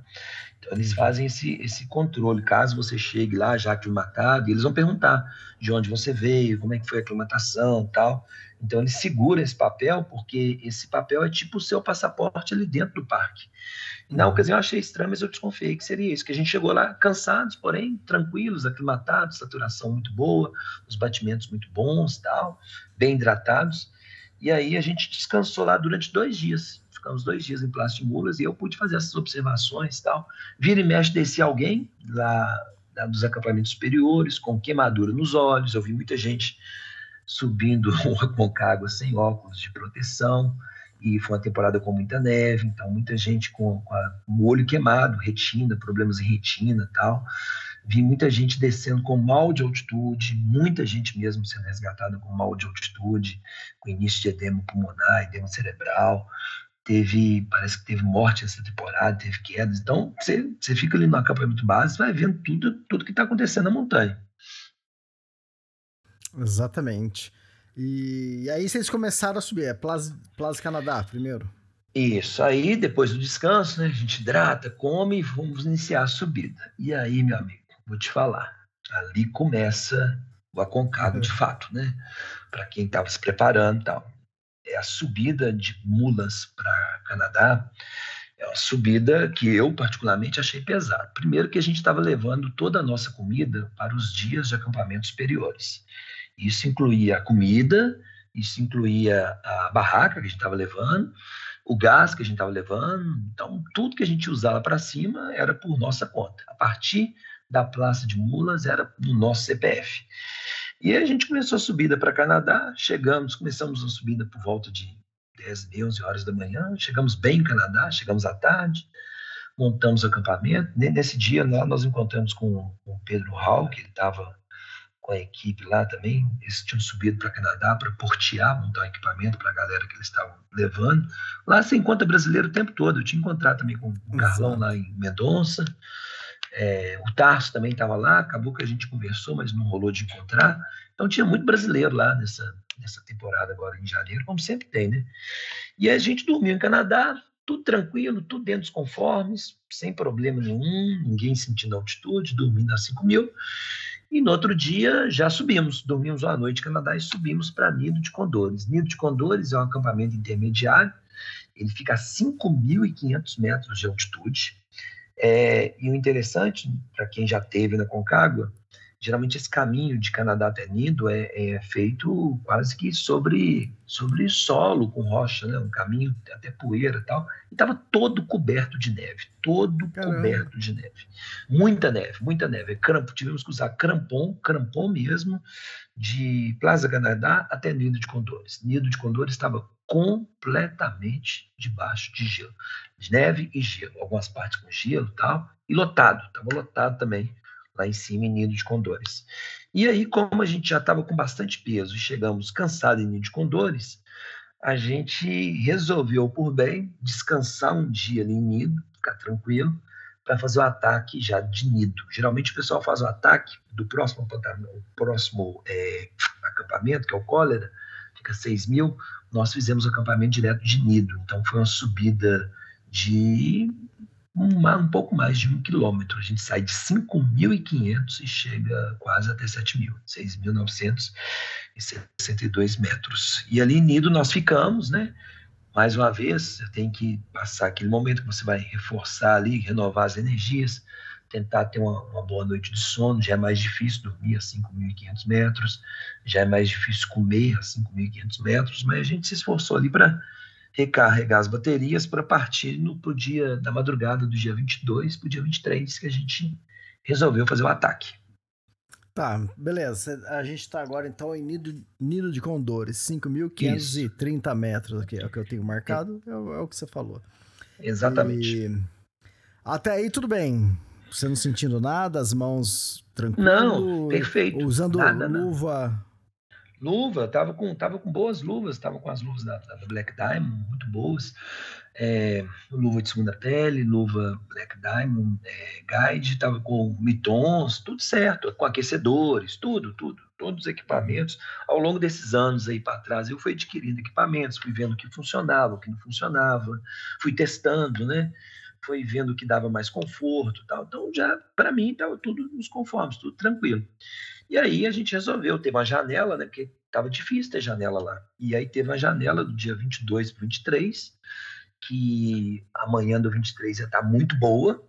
Então, eles fazem esse, esse controle. Caso você chegue lá já aclimatado, eles vão perguntar de onde você veio, como é que foi a aclimatação tal. Então, ele segura esse papel, porque esse papel é tipo o seu passaporte ali dentro do parque. Na ocasião, eu achei estranho, mas eu desconfiei que seria isso, que a gente chegou lá cansados, porém tranquilos, aclimatados, saturação muito boa, os batimentos muito bons, tal, bem hidratados. E aí a gente descansou lá durante dois dias. Ficamos dois dias em Plástico de Mulas e eu pude fazer essas observações tal. Vira e mexe, descia alguém lá, lá dos acampamentos superiores, com queimadura nos olhos. Eu vi muita gente subindo com água sem óculos de proteção, e foi uma temporada com muita neve, então muita gente com, com, a, com o olho queimado, retina, problemas em retina tal. Vi muita gente descendo com mal de altitude, muita gente mesmo sendo resgatada com mal de altitude, com início de edema pulmonar, edema cerebral. Teve, parece que teve morte essa temporada, teve quedas. Então, você, você fica ali no acampamento base, vai vendo tudo, tudo que está acontecendo na montanha. Exatamente. E aí vocês começaram a subir, é Plaza, Plaza Canadá primeiro? Isso, aí depois do descanso, né, a gente hidrata, come e vamos iniciar a subida. E aí, meu amigo, vou te falar, ali começa o Aconcagua de fato, né? Para quem estava se preparando e tal. É a subida de mulas para Canadá é uma subida que eu particularmente achei pesada. Primeiro que a gente estava levando toda a nossa comida para os dias de acampamento superiores. Isso incluía a comida, isso incluía a barraca que a gente estava levando, o gás que a gente estava levando. Então, tudo que a gente usava para cima era por nossa conta. A partir da Praça de Mulas era no nosso CPF. E a gente começou a subida para Canadá, chegamos, começamos a subida por volta de 10, 11 horas da manhã, chegamos bem em Canadá, chegamos à tarde, montamos o acampamento. Nesse dia lá nós encontramos com o Pedro Hall, que ele estava com a equipe lá também, eles tinham subido para Canadá para portear, montar um equipamento para a galera que eles estavam levando. Lá você encontra brasileiro o tempo todo, eu tinha encontrado também com o Carlão lá em Mendonça, é, o Tarso também estava lá, acabou que a gente conversou, mas não rolou de encontrar. Então tinha muito brasileiro lá nessa, nessa temporada agora em janeiro, como sempre tem, né? E a gente dormiu em Canadá, tudo tranquilo, tudo dentro dos conformes, sem problema nenhum, ninguém sentindo altitude, dormindo a 5 mil. E no outro dia já subimos, dormimos uma noite em Canadá e subimos para Nido de Condores. Nido de Condores é um acampamento intermediário, ele fica a 5.500 metros de altitude. É, e o interessante, para quem já teve na Concagua, geralmente esse caminho de Canadá até Nido é, é, feito quase que sobre, sobre solo, com rocha, né? um caminho até poeira e tal, e estava todo coberto de neve, todo Caramba. coberto de neve. Muita neve, muita neve. Crampo, tivemos que usar crampon, crampon mesmo, de Plaza Canadá até Nido de Condores. Nido de Condores estava completamente debaixo de gelo. De neve e gelo, algumas partes com gelo e tal, e lotado, estava lotado também lá em cima em Nido de Condores. E aí, como a gente já estava com bastante peso e chegamos cansados em Nido de Condores, a gente resolveu por bem descansar um dia ali em Nido, ficar tranquilo, para fazer o ataque já de Nido. Geralmente o pessoal faz o ataque do próximo, próximo é, acampamento, que é o Cólera, fica 6 mil, nós fizemos o acampamento direto de Nido. Então foi uma subida de uma, um pouco mais de um quilômetro. A gente sai de 5.500 e chega quase até 7.000, 6.962 metros. E ali Nido nós ficamos, né? Mais uma vez, tem que passar aquele momento que você vai reforçar ali, renovar as energias, tentar ter uma, uma, boa noite de sono. Já é mais difícil dormir a 5.500 metros, já é mais difícil comer a 5.500 metros, mas a gente se esforçou ali para recarregar as baterias para partir no pro dia da madrugada do dia 22 para o dia 23 que a gente resolveu fazer o ataque. Tá, beleza. A gente está agora então em Nido, Nido de Condores, 5.530 metros aqui, é o que eu tenho marcado, é, é, o, que você falou. Exatamente. E... Até aí tudo bem. Você não sentindo nada, as mãos tranquilas? Não, perfeito. Usando nada, luva. Luva, tava com, tava com boas luvas, tava com as luvas da, da Black Diamond, muito boas. É, luva de segunda pele, luva Black Diamond, é, Guide, tava com mitons, tudo certo, com aquecedores, tudo, tudo, todos os equipamentos. Ao longo desses anos aí para trás, eu fui adquirindo equipamentos, fui vendo o que funcionava, o que não funcionava, fui testando, né? Fui vendo o que dava mais conforto, tal. Então já para mim estava tudo nos conformes, tudo tranquilo. E aí a gente resolveu, ter uma janela, né? Porque estava difícil ter janela lá. E aí teve uma janela do dia 22 para 23, que amanhã do 23 ia estar tá muito boa.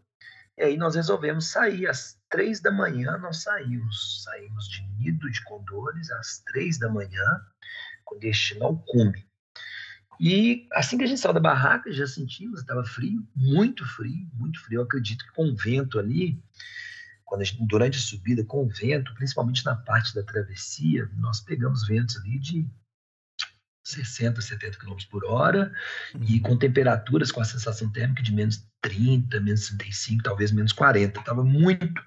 E aí nós resolvemos sair às três da manhã, nós saímos. Saímos de Nido de Condores às três da manhã, com destino ao cume. E assim que a gente saiu da barraca, já sentimos, estava frio, muito frio, muito frio. Eu acredito que com o vento ali, quando gente, durante a subida com o vento, principalmente na parte da travessia, nós pegamos ventos ali de 60, 70 km por hora uhum. e com temperaturas com a sensação térmica de menos 30, menos 35, talvez menos 40. Estava muito,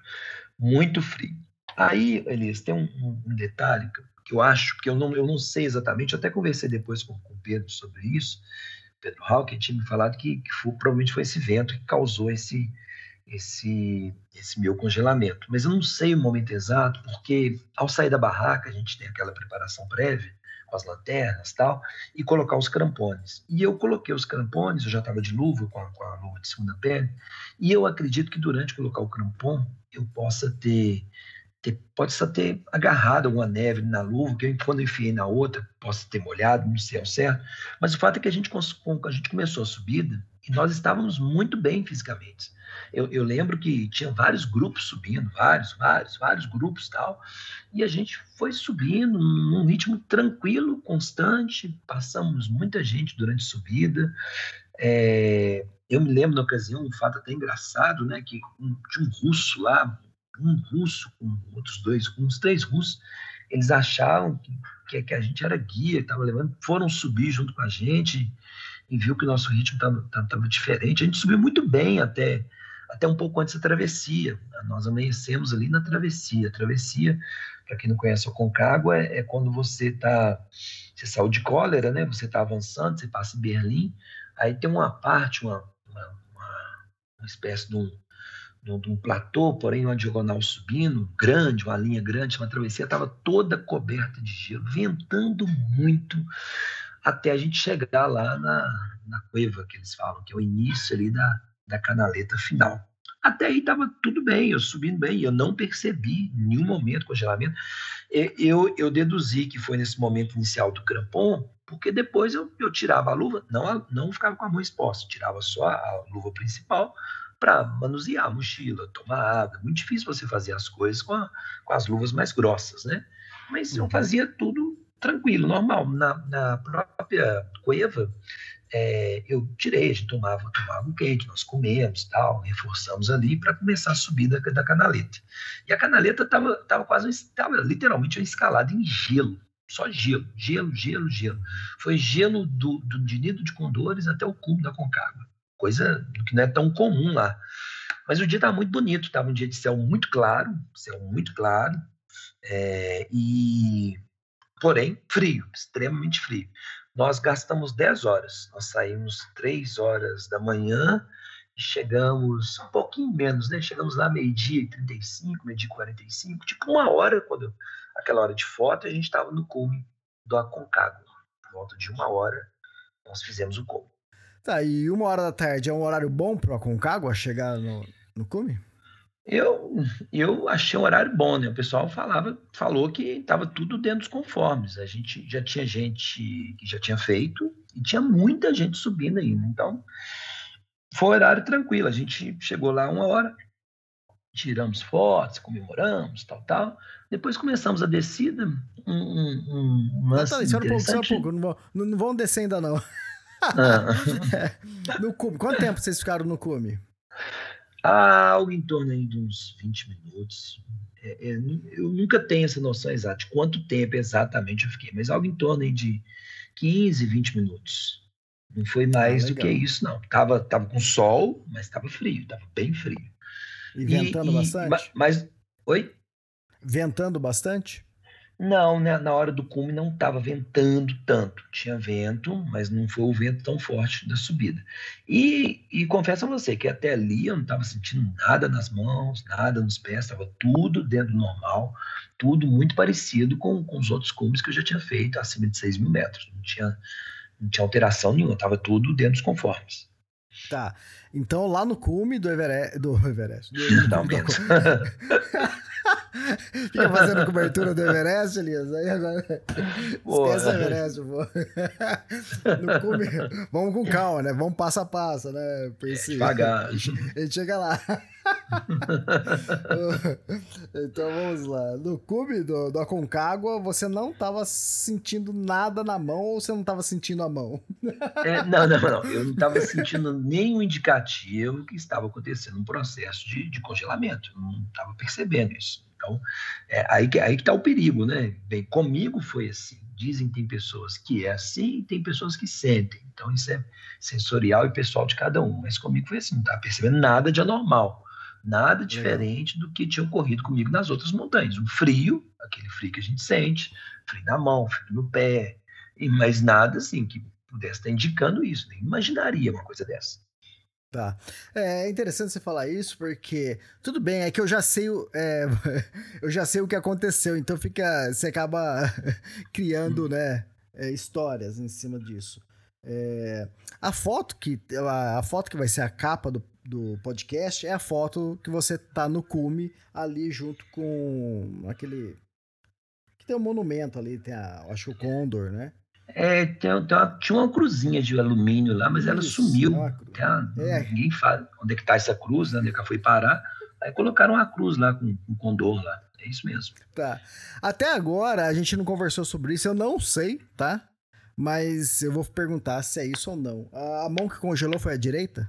muito frio. Aí, Elias, tem um, um, detalhe que eu acho, que eu não, eu não sei exatamente, eu até conversei depois com, com o Pedro sobre isso, Pedro Hawking tinha me falado que, que foi, provavelmente foi esse vento que causou esse, esse, esse meu congelamento. Mas eu não sei o momento exato, porque ao sair da barraca, a gente tem aquela preparação prévia, com as lanternas tal, e colocar os crampones. E eu coloquei os crampones, eu já estava de luva, com a, com a, luva de segunda pele, e eu acredito que durante colocar o crampon, eu possa ter ter, pode só ter agarrado alguma neve na luva, que eu, quando eu enfiei na outra, possa ter molhado, não sei ao certo. Mas o fato é que a gente, a gente começou a subida e nós estávamos muito bem fisicamente. Eu, eu, lembro que tinha vários grupos subindo, vários, vários, vários grupos tal, e a gente foi subindo num ritmo tranquilo, constante, passamos muita gente durante a subida. É, eu me lembro na ocasião, um fato até engraçado, né, que um, tinha um russo lá, um russo com outros dois, com uns três russos, eles achavam que, que, que a gente era guia, estava levando, foram subir junto com a gente e viu que o nosso ritmo estava diferente. A gente subiu muito bem até até um pouco antes da travessia. Nós amanhecemos ali na travessia. A travessia, para quem não conhece o Concagua, é, é quando você está, você saiu de cólera, né? Você está avançando, você passa em Berlim, aí tem uma parte, uma, uma, uma, uma espécie de um, de um platô, porém uma diagonal subindo, grande, uma linha grande, uma travessia estava toda coberta de gelo, ventando muito, até a gente chegar lá na, na cueva que eles falam, que é o início ali da, da canaleta final. Até aí estava tudo bem, eu subindo bem, eu não percebi em nenhum momento congelamento. Eu, eu deduzi que foi nesse momento inicial do crampon, porque depois eu, eu tirava a luva, não, não ficava com a mão exposta, tirava só a luva principal para manusear a mochila, tomar água. Muito difícil você fazer as coisas com, a, com as luvas mais grossas, né? Mas eu uhum. fazia tudo tranquilo, normal. Na, na própria cueva, é, eu tirei, a gente tomava, tomava um quente, nós comemos tal, reforçamos ali para começar a subida da, canaleta. E a canaleta estava tava quase, estava literalmente escalada em gelo, só gelo, gelo, gelo, gelo. Foi gelo do, do de Nido de Condores até o cubo da Concagua, coisa que não é tão comum lá. Mas o dia estava muito bonito, estava um dia de céu muito claro, céu muito claro, é, e porém frio, extremamente frio. Nós gastamos 10 horas. Nós saímos 3 horas da manhã e chegamos um pouquinho menos, né? Chegamos lá meio-dia e 35, meio-dia e 45, tipo uma hora, quando aquela hora de foto, a gente estava no cume do Aconcagua. Por volta de uma hora, nós fizemos o cume. Tá, e uma hora da tarde é um horário bom para o Aconcagua chegar no, no cume? Eu, eu achei um horário bom, né? O pessoal falava, falou que estava tudo dentro dos conformes. A gente já tinha gente que já tinha feito e tinha muita gente subindo ainda. Então, foi um horário tranquilo. A gente chegou lá uma hora, tiramos fotos, comemoramos, tal, tal. Depois começamos a descida. Um, um, um não, tá, espera um pouco. Não, vão, não, não vão descer ainda, não. Ah. no cume. Quanto tempo vocês ficaram no cume? Ah, algo em torno de uns 20 minutos. É, é, eu nunca tenho essa noção exata de quanto tempo exatamente eu fiquei, mas algo em torno de 15, 20 minutos. Não foi ah, mais ah, do que isso, não. Tava, tava com sol, mas estava frio, estava bem frio. E ventando e, bastante? E, mas, oi? Ventando bastante? Não, né, na hora do cume não estava ventando tanto. Tinha vento, mas não foi o vento tão forte da subida. E, e confesso a você que até ali eu não estava sentindo nada nas mãos, nada nos pés, estava tudo dentro do normal, tudo muito parecido com, com os outros cumes que eu já tinha feito acima de 6 mil metros. Não tinha, não tinha alteração nenhuma, estava tudo dentro dos conformes. Tá. Então lá no cume do Everest. Do Everest. Do, não, menos. Fica fazendo cobertura do Everest, Elias. Aí agora. Boa. Esquece o Everest, pô. Vamos com calma, né? Vamos passo a passo, né? Pensei. Devagar. A gente chega lá. então vamos lá. No cume do, do Aconcagua, você não estava sentindo nada na mão ou você não estava sentindo a mão? É, não, não, não. Eu não estava sentindo nenhum indicativo que estava acontecendo um processo de, de congelamento. Eu não estava percebendo isso. Então, é aí que aí está o perigo, né? Bem, comigo foi assim. Dizem que tem pessoas que é assim e tem pessoas que sentem. Então, isso é sensorial e pessoal de cada um. Mas comigo foi assim, não estava percebendo nada de anormal. Nada diferente do que tinha ocorrido comigo nas outras montanhas. O frio, aquele frio que a gente sente, frio na mão, frio no pé, e mais nada assim que pudesse estar indicando isso. Nem imaginaria uma coisa dessa. Tá. É interessante você falar isso, porque tudo bem, é que eu já sei o, é, eu já sei o que aconteceu, então fica. Você acaba criando, hum. né, é, histórias em cima disso. É, a foto que a, a, foto que vai ser a capa do, do podcast é a foto que você tá no cume ali junto com aquele. Que tem um monumento ali, tem a. Acho que o Condor, né? É, tem, tem uma, tinha uma cruzinha de alumínio lá, mas ela Isso, sumiu. É uma, é. Ninguém fala onde é que tá essa cruz, né? onde é que ela foi parar. Aí colocaram uma cruz lá com um condor lá. É isso mesmo. Tá. Até agora a gente não conversou sobre isso, eu não sei, tá? Mas eu vou perguntar se é isso ou não. A mão que congelou foi a direita?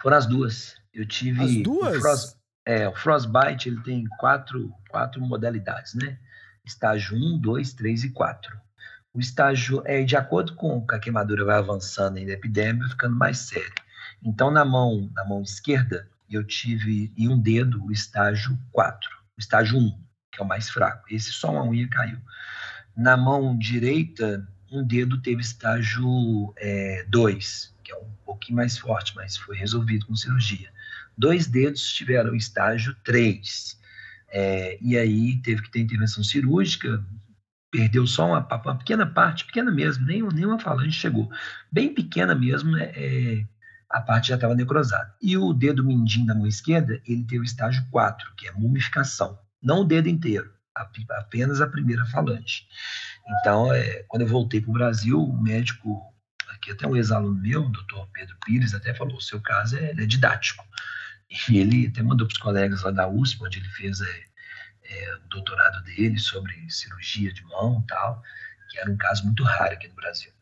Foram as duas. Eu tive. As duas? O frost, é, o Frostbite ele tem quatro, quatro modalidades, né? Estágio 1, 2, 3 e 4. O estágio é de acordo com que a queimadura vai avançando em epidemia, ficando mais sério. Então, na mão, na mão esquerda, eu tive em um dedo o estágio 4, o estágio 1, que é o mais fraco. Esse só uma unha caiu. Na mão direita, um dedo teve estágio 2, é, que é um pouquinho mais forte, mas foi resolvido com cirurgia. Dois dedos tiveram estágio 3. É, e aí teve que ter intervenção cirúrgica, perdeu só uma, uma pequena parte, pequena mesmo, nem, nem uma falange chegou. Bem pequena mesmo, é, é a parte já estava necrosada. E o dedo mindinho da mão esquerda, ele teve o estágio 4, que é mumificação. Não o dedo inteiro, apenas a primeira falange. Então, é, quando eu voltei para o Brasil, o médico, aqui até um ex-aluno meu, o doutor Pedro Pires, até falou: o seu caso é, é didático. E ele até mandou para os colegas lá da USP, onde ele fez é, é, o doutorado dele sobre cirurgia de mão e tal, que era um caso muito raro aqui no Brasil.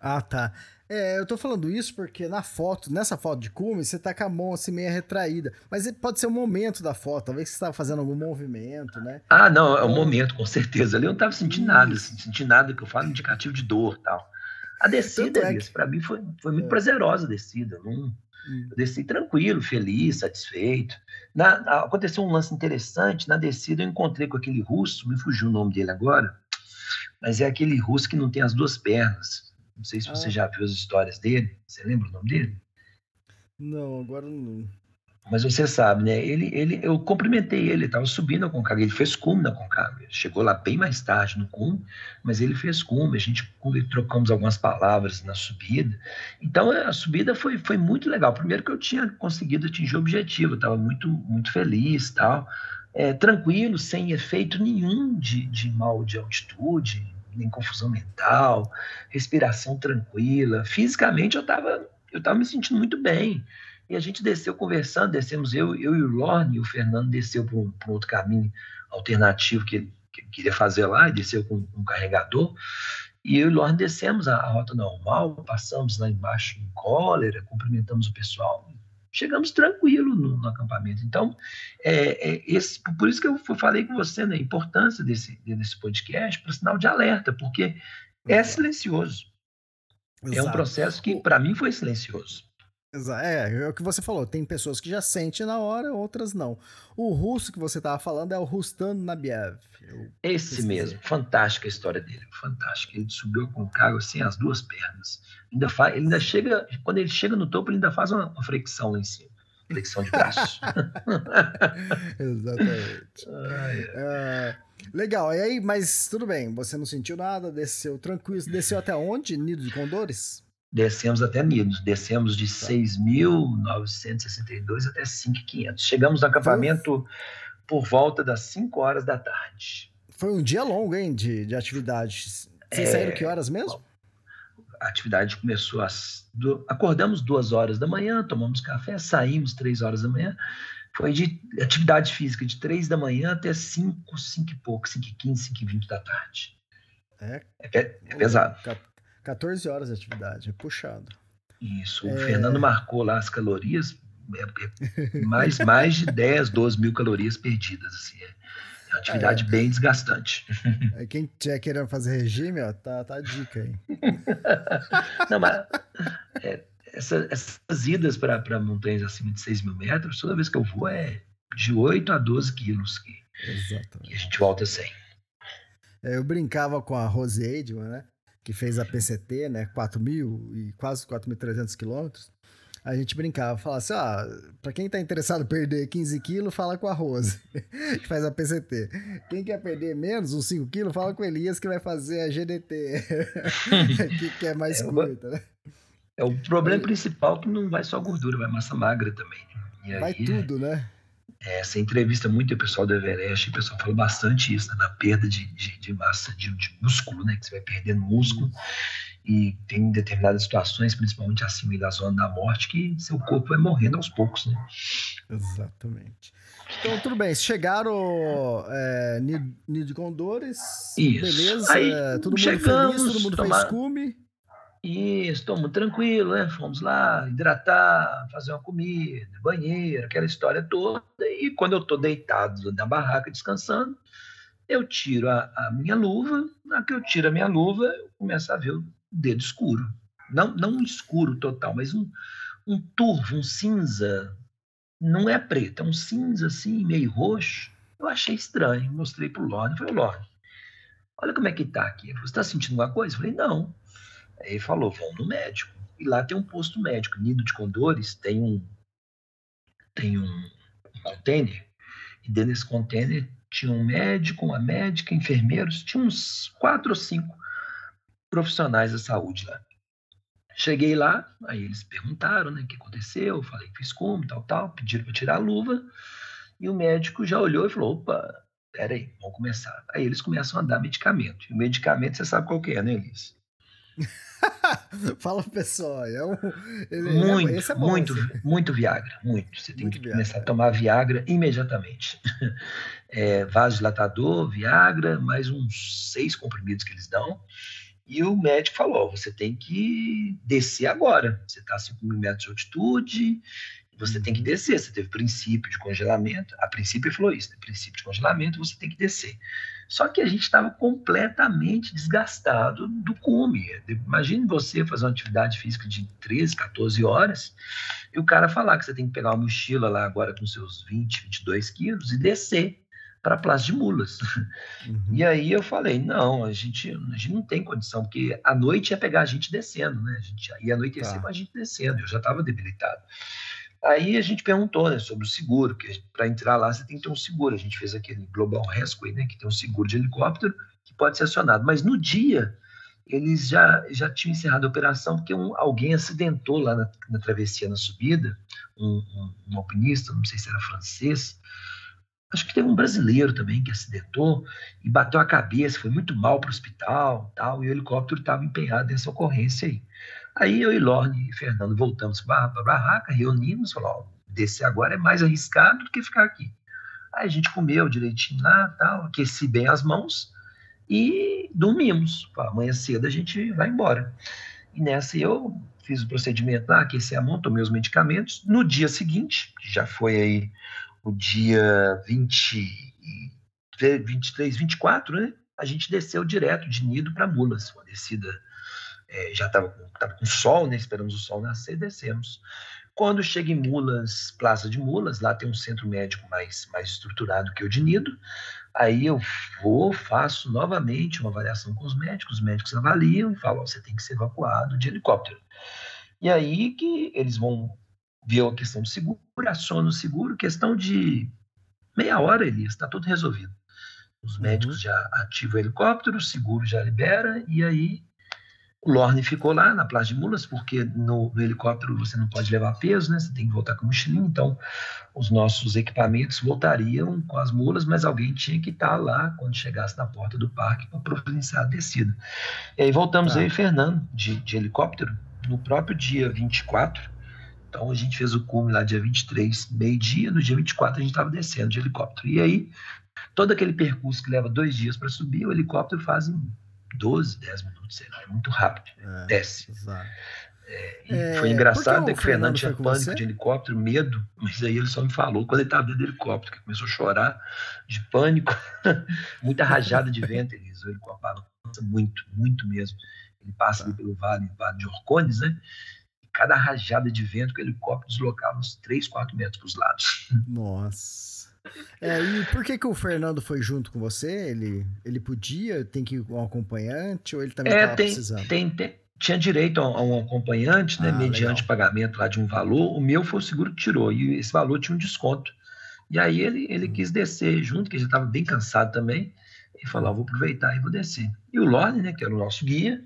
Ah, tá. É, eu tô falando isso porque na foto, nessa foto de cume, você tá com a mão assim meio retraída. Mas pode ser o um momento da foto, talvez você estava fazendo algum movimento, né? Ah, não, é o momento, com certeza. Ali eu não tava sentindo nada, assim, sentindo nada que eu falo indicativo de dor tal. A descida, é que... para mim, foi, foi muito é. prazerosa a descida. Não, hum. Eu desci tranquilo, feliz, satisfeito. Na, aconteceu um lance interessante. Na descida, eu encontrei com aquele russo, me fugiu o nome dele agora, mas é aquele russo que não tem as duas pernas. Não sei se você ah. já viu as histórias dele. Você lembra o nome dele? Não, agora não. Mas você sabe, né? Ele, ele, eu cumprimentei ele, estava subindo a Concagua, ele fez cume na Concagua. Chegou lá bem mais tarde no cume, mas ele fez cume, a gente trocamos algumas palavras na subida. Então a subida foi, foi muito legal. Primeiro que eu tinha conseguido atingir o objetivo, estava muito, muito feliz tal. É, tranquilo, sem efeito nenhum de, de mal de altitude, nem confusão mental, respiração tranquila. Fisicamente eu estava eu tava me sentindo muito bem. E a gente desceu conversando, descemos eu, eu e o Lorne, e o Fernando desceu para um, um, outro caminho alternativo que ele, que queria fazer lá, e desceu com um carregador. E eu e o Lorne descemos a, a rota normal, passamos lá embaixo em cólera, cumprimentamos o pessoal, chegamos tranquilo no, no acampamento. Então, é, é, esse, por isso que eu falei com você, né, a importância desse, desse podcast para sinal de alerta, porque é silencioso. Exato. É um processo que, para mim, foi silencioso. É, é o que você falou. Tem pessoas que já sentem na hora, outras não. O russo que você estava falando é o Rustan Nabiev. Esse mesmo. Fantástica a história dele. Fantástica. Ele subiu com o carro assim, as duas pernas. Ainda faz, ele ainda chega, quando ele chega no topo, ele ainda faz uma, uma flexão lá em cima. Flexão de braço. Exatamente. Ah, é. legal. E aí, mas tudo bem. Você não sentiu nada, desceu tranquilo. Desceu até onde? Nido de Condores? Descemos até Nidos, descemos de 6.962 tá. até 5.500. Chegamos no acampamento por volta das 5 horas da tarde. Foi um dia longo, hein, de, de atividades. Vocês é... saíram que horas mesmo? A atividade começou às... Do... Acordamos duas horas da manhã, tomamos café, saímos três horas da manhã. Foi de atividade física de três da manhã até 5, 5 e pouco, 5 e 15, 5 e 20 da tarde. É, é, é pesado. 14 horas de atividade, é puxado. Isso, o é... Fernando marcou lá as calorias, é, é mais, mais de 10, 12 mil calorias perdidas, assim, é uma atividade é. bem desgastante. É, quem estiver querendo fazer regime, ó, tá, tá a dica aí. Não, mas é, essa, essas idas para montanhas acima de 6 mil metros, toda vez que eu vou é de 8 a 12 quilos que, Exatamente. que a gente volta sem. É, eu brincava com a Rose Edman, né? Que fez a PCT, né, 4 mil e quase 4.300 quilômetros, a gente brincava, falava assim, ah, pra quem tá interessado em perder 15 quilos, fala com a Rose, que faz a PCT. Quem quer perder menos, uns 5 quilos, fala com o Elias, que vai fazer a GDT, que, que, é mais é, curta, né? É o problema principal que não vai só gordura, vai massa magra também. Né? vai tudo, né? Essa entrevista muito o pessoal do Everest, o pessoal fala bastante isso, né, na perda de, de, de massa, de, de, músculo, né? Que você vai perdendo músculo. E tem determinadas situações, principalmente acima da zona da morte, que seu corpo vai morrendo aos poucos, né? Exatamente. Então, tudo bem. Chegaram é, Condores. Isso. Beleza. Aí, todo mundo chegamos, feliz, todo mundo tomar... fez cume. Isso, estamos tranquilo, né? Fomos lá hidratar, fazer uma comida, banheiro, aquela história toda. E quando eu estou deitado na barraca descansando, eu tiro a, a, minha luva. Na que eu tiro a minha luva, eu começo a ver o dedo escuro. Não, não escuro total, mas um, um turvo, um cinza. Não é preto, é um cinza assim, meio roxo. Eu achei estranho, mostrei para o Lorde. Falei, Lorde, olha como é que tá aqui. Você está sentindo alguma coisa? Eu falei, não. Aí ele falou, vão no médico. E lá tem um posto médico. Nido de Condores tem um, tem um, container. E dentro desse container tinha um médico, uma médica, enfermeiros. Tinha uns quatro ou cinco profissionais da saúde lá. Cheguei lá, aí eles perguntaram né, o que aconteceu, eu falei que fiz como, tal, tal, pediram para tirar a luva, e o médico já olhou e falou, opa, peraí, vamos começar. Aí eles começam a dar medicamento. E o medicamento, você sabe qual que é, né, Elis? Fala pessoal, é um, ele, muito, é, é bom, muito, assim. muito Viagra, muito. Você tem muito que Viagra. começar a tomar Viagra imediatamente. É, vasodilatador, Viagra, mais uns seis comprimidos que eles dão. E o médico falou: você tem que descer agora. Você está a 5 mil metros de altitude, você tem que uhum. descer. Você teve princípio de congelamento. A princípio ele falou isso: né? princípio de congelamento, você tem que descer. Só que a gente estava completamente desgastado do cume. Imagine você fazer uma atividade física de 13, 14 horas e o cara falar que você tem que pegar uma mochila lá agora com seus 20, 22 quilos e descer para a Praça de Mulas. Uhum. E aí eu falei, não, a gente, a gente não tem condição, porque a noite ia pegar a gente descendo, né? A gente ia anoitecer tá. com a gente descendo, eu já estava debilitado. Aí a gente perguntou né, sobre o seguro, que para entrar lá você tem que ter um seguro. A gente fez aquele Global Rescue, né, que tem um seguro de helicóptero que pode ser acionado. Mas no dia eles já, já tinham encerrado a operação porque um, alguém acidentou lá na, na travessia, na subida, um, um, um, alpinista, não sei se era francês, acho que teve um brasileiro também que acidentou e bateu a cabeça, foi muito mal para o hospital tal, e o helicóptero estava empenhado nessa ocorrência aí. Aí eu e Lorne e Fernando voltamos para a barraca, reunimos, falou, descer agora é mais arriscado do que ficar aqui. Aí a gente comeu direitinho lá, tal, aqueci bem as mãos e dormimos. Amanhã cedo a gente vai embora. E nessa eu fiz o procedimento lá, aqueci a mão, tomei os medicamentos. No dia seguinte, que já foi aí o dia 20, 23, 24, né? A gente desceu direto de Nido para Mulas, uma descida é, já estava com, sol, né? Esperamos o sol nascer e descemos. Quando chega em Mulas, Plaza de Mulas, lá tem um centro médico mais, mais estruturado que o de Nido. Aí eu vou, faço novamente uma avaliação com os médicos, os médicos avaliam e falam: oh, você tem que ser evacuado de helicóptero. E aí que eles vão ver a questão do seguro, acionam o seguro, questão de meia hora, Elias, está tudo resolvido. Os uhum. médicos já ativam o helicóptero, o seguro já libera, e aí o Lorne ficou lá na Praça de Mulas, porque no, no, helicóptero você não pode levar peso, né? Você tem que voltar com o mochilinho. Então, os nossos equipamentos voltariam com as mulas, mas alguém tinha que estar lá quando chegasse na porta do parque para providenciar a descida. E aí voltamos tá. aí, Fernando, de, de helicóptero, no próprio dia 24. Então, a gente fez o cume lá dia 23, meio-dia. No dia 24, a gente estava descendo de helicóptero. E aí, todo aquele percurso que leva dois dias para subir, o helicóptero faz em 12, 10 minutos, sei lá, é muito rápido, é, desce. É, e é, foi engraçado né, que o Fernando, tinha pânico você? de helicóptero, medo, mas aí ele só me falou quando ele estava dentro do helicóptero, que começou a chorar de pânico, muita rajada de vento, ele o helicóptero balança muito, muito mesmo. Ele passa tá. pelo vale, vale de Orcones, né? E cada rajada de vento que o helicóptero deslocava uns 3, 4 metros para os lados. Nossa. É, e por que, que o Fernando foi junto com você? Ele, ele podia? Tem que ir com um acompanhante ou ele também estava é, precisando? Tem, tem, tinha direito a, um acompanhante, né, ah, mediante legal. pagamento lá de um valor. O meu foi o seguro que tirou e esse valor tinha um desconto. E aí ele, ele hum. quis descer junto, que já estava bem cansado também, e falou: ah, vou aproveitar e vou descer. E o Lorne, né, que era o nosso guia,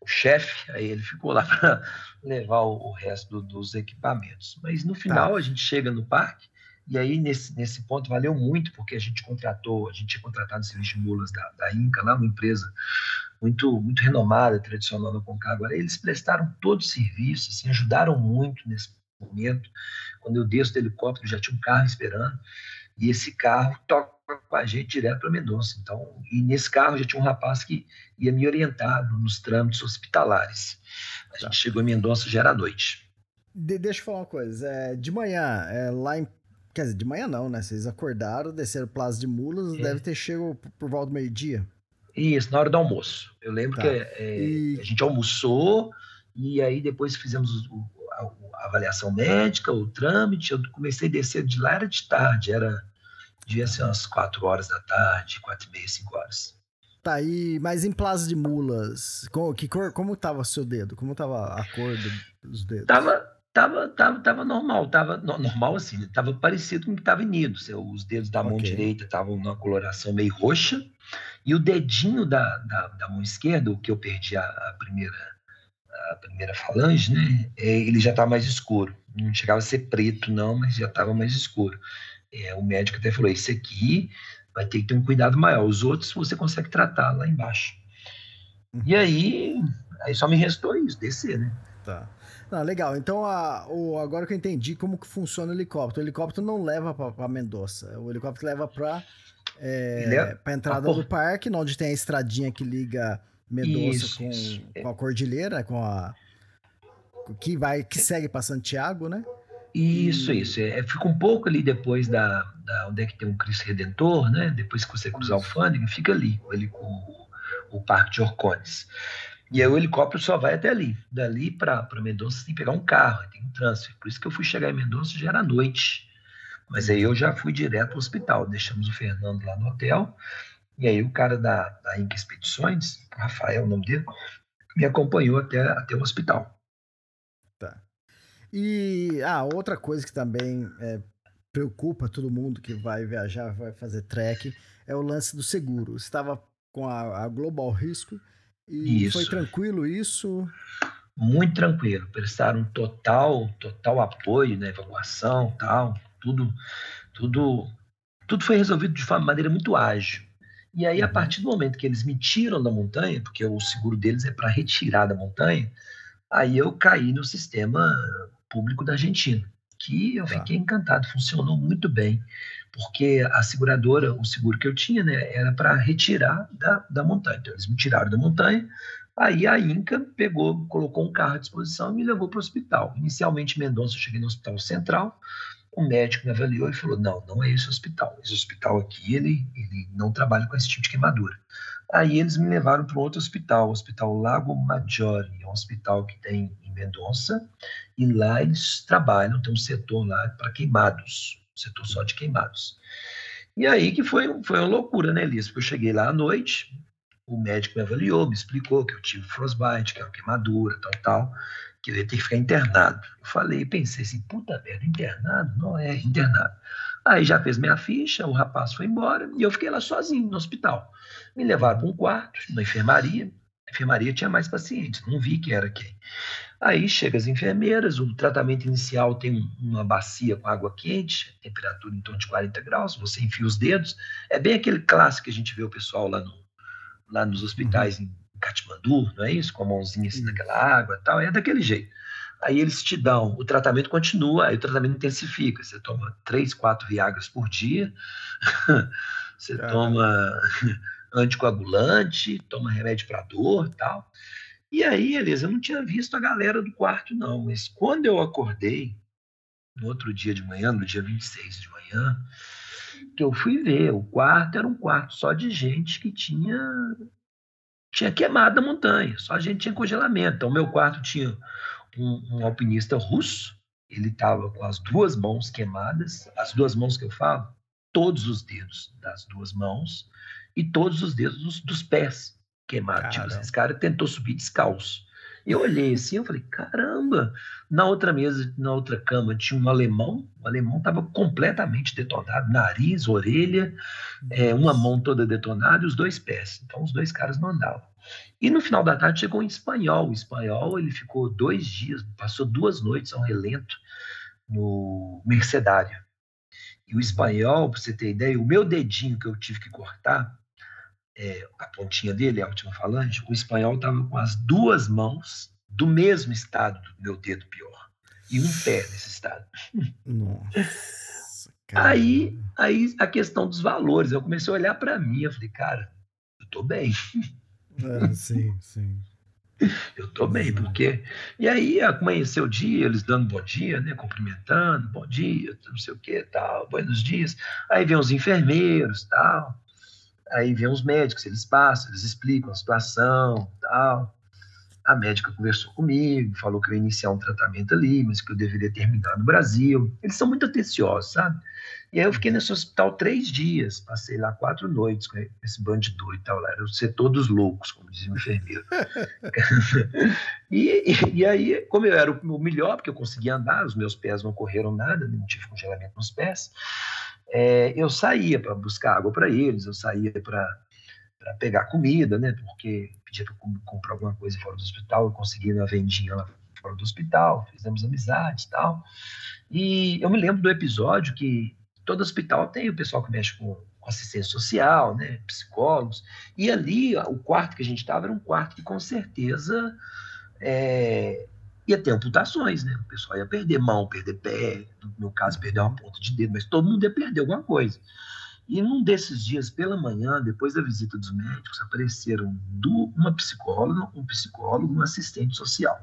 o chefe, aí ele ficou lá para levar o, o resto do, dos equipamentos. Mas no final tá. a gente chega no parque e aí, nesse, nesse ponto, valeu muito, porque a gente contratou, a gente tinha contratado o serviço de mulas da, da Inca, lá uma empresa muito muito renomada, tradicional no Concagua. Eles prestaram todo o serviço, assim, ajudaram muito nesse momento. Quando eu desço do helicóptero, já tinha um carro esperando, e esse carro toca com a gente direto para Mendonça. Então, e nesse carro já tinha um rapaz que ia me orientar nos trâmites hospitalares. A tá. gente chegou em Mendonça já era noite. De, deixa eu falar uma coisa. É, de manhã, é, lá em Quer dizer, de manhã não, né? Vocês acordaram, desceram Plaza de Mulas, é. deve ter chegado por volta do meio-dia. Isso, na hora do almoço. Eu lembro tá. que é, e... a gente almoçou e aí depois fizemos o, a, a, avaliação médica, o trâmite. Eu comecei a descer de lá, era de tarde, era devia ser umas 4 horas da tarde, 4 e meia, 5 horas. Tá, e, mas em Plaza de Mulas, como, que cor, como tava seu dedo? Como tava a cor dos dedos? Tava, Tava, tava, tava normal, tava normal assim, tava parecido com o que tava inido. Os dedos da mão okay. direita estavam numa coloração meio roxa, e o dedinho da, da, da mão esquerda, o que eu perdi a, a, primeira a primeira falange, né? É, ele já estava mais escuro. Não chegava a ser preto, não, mas já estava mais escuro. É, o médico até falou: esse aqui vai ter que ter um cuidado maior. Os outros você consegue tratar lá embaixo. E uhum. aí, aí só me restou isso, descer, né? Tá. Ah, legal. Então, a, o, agora que eu entendi como que funciona o helicóptero. O helicóptero não leva para Mendoza. O helicóptero leva para é, a entrada do parque, onde tem a estradinha que liga Mendoza com, isso. com a cordilheira, com a que vai que segue para Santiago, né? Isso, e... isso. É, fica um pouco ali depois da, da onde é que tem um Cristo Redentor, né? Depois que você cruzar o Fândega, fica ali, ali com o, o Parque de Orcones. E aí o helicóptero só vai até ali. Dali para Mendonça você tem que pegar um carro, tem um transfer. Por isso que eu fui chegar em Mendonça já era noite. Mas aí eu já fui direto ao hospital. Deixamos o Fernando lá no hotel. E aí o cara da, da Inca Expedições, Rafael, o nome dele, me acompanhou até, até o hospital. Tá. E ah, outra coisa que também é, preocupa todo mundo que vai viajar, vai fazer trek, é o lance do seguro. Estava com a, a Global Risco e isso. foi tranquilo isso? Muito tranquilo. Prestaram total, total apoio na evacuação, tal, tudo, tudo, tudo foi resolvido de forma, maneira muito ágil. E aí, a uhum. partir do momento que eles me tiram da montanha, porque o seguro deles é para retirar da montanha, aí eu caí no sistema público da Argentina, que eu tá. fiquei encantado, funcionou muito bem porque a seguradora, o seguro que eu tinha, né, era para retirar da, da montanha. Então, eles me tiraram da montanha, aí a Inca pegou, colocou um carro à disposição e me levou para o hospital. Inicialmente, Mendonça, eu cheguei no hospital central, o médico me avaliou e falou, não, não é esse hospital. Esse hospital aqui, ele, ele não trabalha com esse tipo de queimadura. Aí eles me levaram para outro hospital, o Hospital Lago Maggiore, é um hospital que tem em Mendonça, e lá eles trabalham, tem um setor lá para queimados, setor só de queimados. E aí que foi, foi uma loucura, né, Liz? Porque eu cheguei lá à noite, o médico me avaliou, me explicou que eu tive frostbite, que uma queimadura, tal, tal, que eu ia ter que ficar internado. Eu falei, pensei assim, puta merda, internado? Não é internado. Aí já fez minha ficha, o rapaz foi embora e eu fiquei lá sozinho no hospital. Me levaram para um quarto, na enfermaria. A enfermaria tinha mais pacientes, não vi que era quem. Aí chega as enfermeiras, o tratamento inicial tem uma bacia com água quente, temperatura em torno de 40 graus, você enfia os dedos. É bem aquele clássico que a gente vê o pessoal lá, no, lá nos hospitais em Katmandu, não é isso? Com a mãozinha assim naquela água tal, é daquele jeito. Aí eles te dão, o tratamento continua, aí o tratamento intensifica. Você toma três, quatro Viagras por dia, você toma anticoagulante, toma remédio para dor tal. E aí, Elisa, eu não tinha visto a galera do quarto, não. Mas quando eu acordei, no outro dia de manhã, no dia 26 de manhã, que eu fui ver, o quarto era um quarto só de gente que tinha tinha queimado a montanha, só a gente tinha congelamento. Então, meu quarto tinha um, um alpinista russo, ele estava com as duas mãos queimadas, as duas mãos que eu falo, todos os dedos das duas mãos e todos os dedos dos, dos pés queimado. Tipo, esse cara tentou subir descalço. Eu olhei assim, eu falei, caramba! Na outra mesa, na outra cama, tinha um alemão. O alemão estava completamente detonado, nariz, orelha, é, uma mão toda detonada e os dois pés. Então, os dois caras não andavam. E no final da tarde chegou em espanhol. O espanhol ele ficou dois dias, passou duas noites ao relento no Mercedário. E o espanhol, para você ter ideia, o meu dedinho que eu tive que cortar, é, a pontinha dele, a última falange, o espanhol estava com as duas mãos do mesmo estado do meu dedo pior. E um pé nesse estado. Nossa. Aí, aí a questão dos valores. Eu comecei a olhar para mim, eu falei, cara, eu tô bem. É, sim, sim. Eu tô bem, porque. E aí amanheceu o dia, eles dando bom dia, né? Cumprimentando, bom dia, não sei o que, tal, buenos dias. Aí vem os enfermeiros, tal. Aí vem os médicos, eles passam, eles explicam a situação, tal. A médica conversou comigo, falou que eu ia iniciar um tratamento ali, mas que eu deveria terminar no Brasil. Eles são muito atenciosos, sabe? E aí eu fiquei nesse hospital três dias, passei lá quatro noites com esse bando de doido e tal, lá, era o setor dos loucos, como dizia o enfermeiro. e, e, e, aí, como eu era o melhor, porque eu conseguia andar, os meus pés não correram nada, não tive congelamento nos pés, é, eu saía para buscar água para eles, eu saía para pegar comida, né, porque pedia para comprar alguma coisa fora do hospital, eu conseguia na vendinha lá fora do hospital, fizemos amizade e tal. E eu me lembro do episódio que todo hospital tem o pessoal que mexe com, com assistência social, né, psicólogos, e ali o quarto que a gente estava era um quarto que com certeza é, ia ter amputações, né? O pessoal ia perder mão, perder pé, no meu caso, perder uma ponta de dedo, mas todo mundo ia perder alguma coisa. E num desses dias, pela manhã, depois da visita dos médicos, apareceram uma psicóloga, um psicólogo, um assistente social.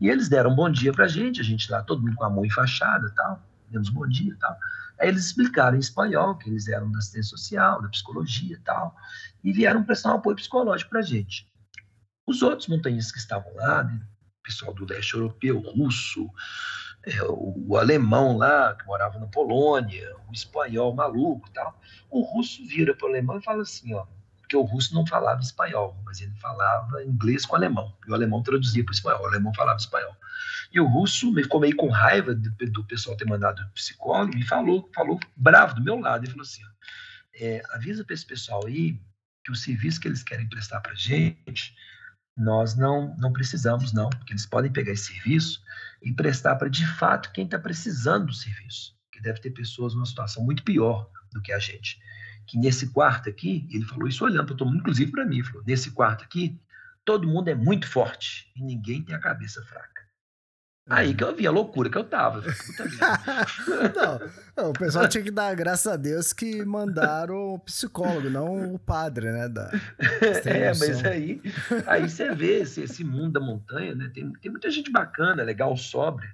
E eles deram um bom dia pra gente, a gente lá, todo mundo com a mão enfaixada e tal, demos bom dia e tal. Aí eles explicaram em espanhol que eles eram da assistência social, da psicologia e tal, e vieram prestar um apoio psicológico para a gente. Os outros montanhistas que estavam lá, né, pessoal do leste europeu, russo, é, o, alemão lá, que morava na Polônia, o espanhol maluco e tal, o russo vira para o alemão e fala assim, ó, porque o russo não falava espanhol, mas ele falava inglês com alemão, e o alemão traduzia para o espanhol, o alemão falava espanhol. E o russo ficou meio com raiva do, do pessoal ter mandado o psicólogo e falou, falou bravo do meu lado. Ele falou assim: é, avisa para esse pessoal aí que o serviço que eles querem prestar para gente, nós não, não precisamos, não, porque eles podem pegar esse serviço e prestar para de fato quem está precisando do serviço. Que deve ter pessoas numa situação muito pior do que a gente. Que nesse quarto aqui, ele falou isso olhando para todo mundo, inclusive para mim, falou: nesse quarto aqui, todo mundo é muito forte e ninguém tem a cabeça fraca. Aí que eu vi a loucura que eu tava. não, não, o pessoal tinha que dar graças a Deus que mandaram o psicólogo, não o padre, né? Da, é, mas aí, aí você vê esse, esse mundo da montanha, né? Tem, tem muita gente bacana, legal, sóbria,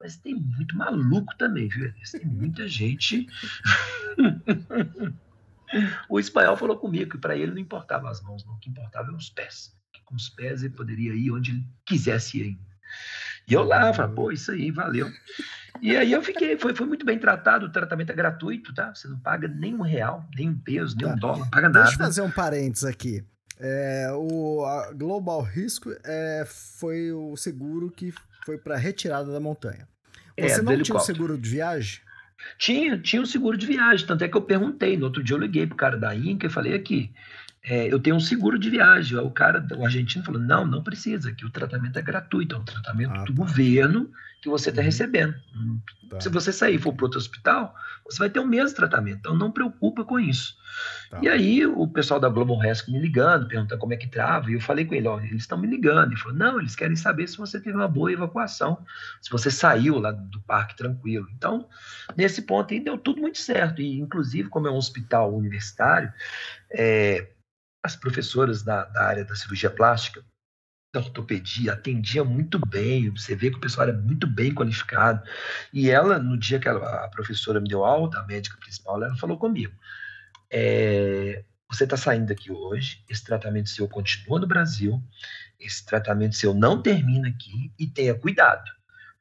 mas tem muito maluco também, viu? Tem muita gente. o espanhol falou comigo que para ele não importava as mãos, não, o que importava eram os pés. Que com os pés ele poderia ir onde ele quisesse ir e eu lá, falei, pô, isso aí, valeu. E aí eu fiquei, foi, foi muito bem tratado, o tratamento é gratuito, tá? Você não paga nem um real, nem um peso, nem tá. um dólar, não paga nada. Deixa eu fazer um parênteses aqui. É, o Global Risco é, foi o seguro que foi para retirada da montanha. É, Você é, não tinha o seguro de viagem? Tinha, tinha um seguro de viagem, tanto é que eu perguntei, no outro dia eu liguei pro cara da Inca e falei aqui, é, eu tenho um seguro de viagem. O cara, o argentino falou, não, não precisa, que o tratamento é gratuito, é um tratamento ah, do tá. governo que você está uhum. recebendo. Tá. Se você sair e for para outro hospital, você vai ter o mesmo tratamento, então não preocupa com isso. Tá. E aí o pessoal da Global Rescue me ligando, perguntando como é que trava, e eu falei com ele, olha, eles estão me ligando. Ele falou, não, eles querem saber se você teve uma boa evacuação, se você saiu lá do parque tranquilo. Então, nesse ponto aí deu tudo muito certo, e inclusive como é um hospital universitário, é, as professoras da, da área da cirurgia plástica, da ortopedia, atendia muito bem, você vê que o pessoal era muito bem qualificado. E ela, no dia que ela, a professora me deu alta, a médica principal, ela falou comigo: é, você está saindo daqui hoje, esse tratamento seu continua no Brasil, esse tratamento seu não termina aqui e tenha cuidado,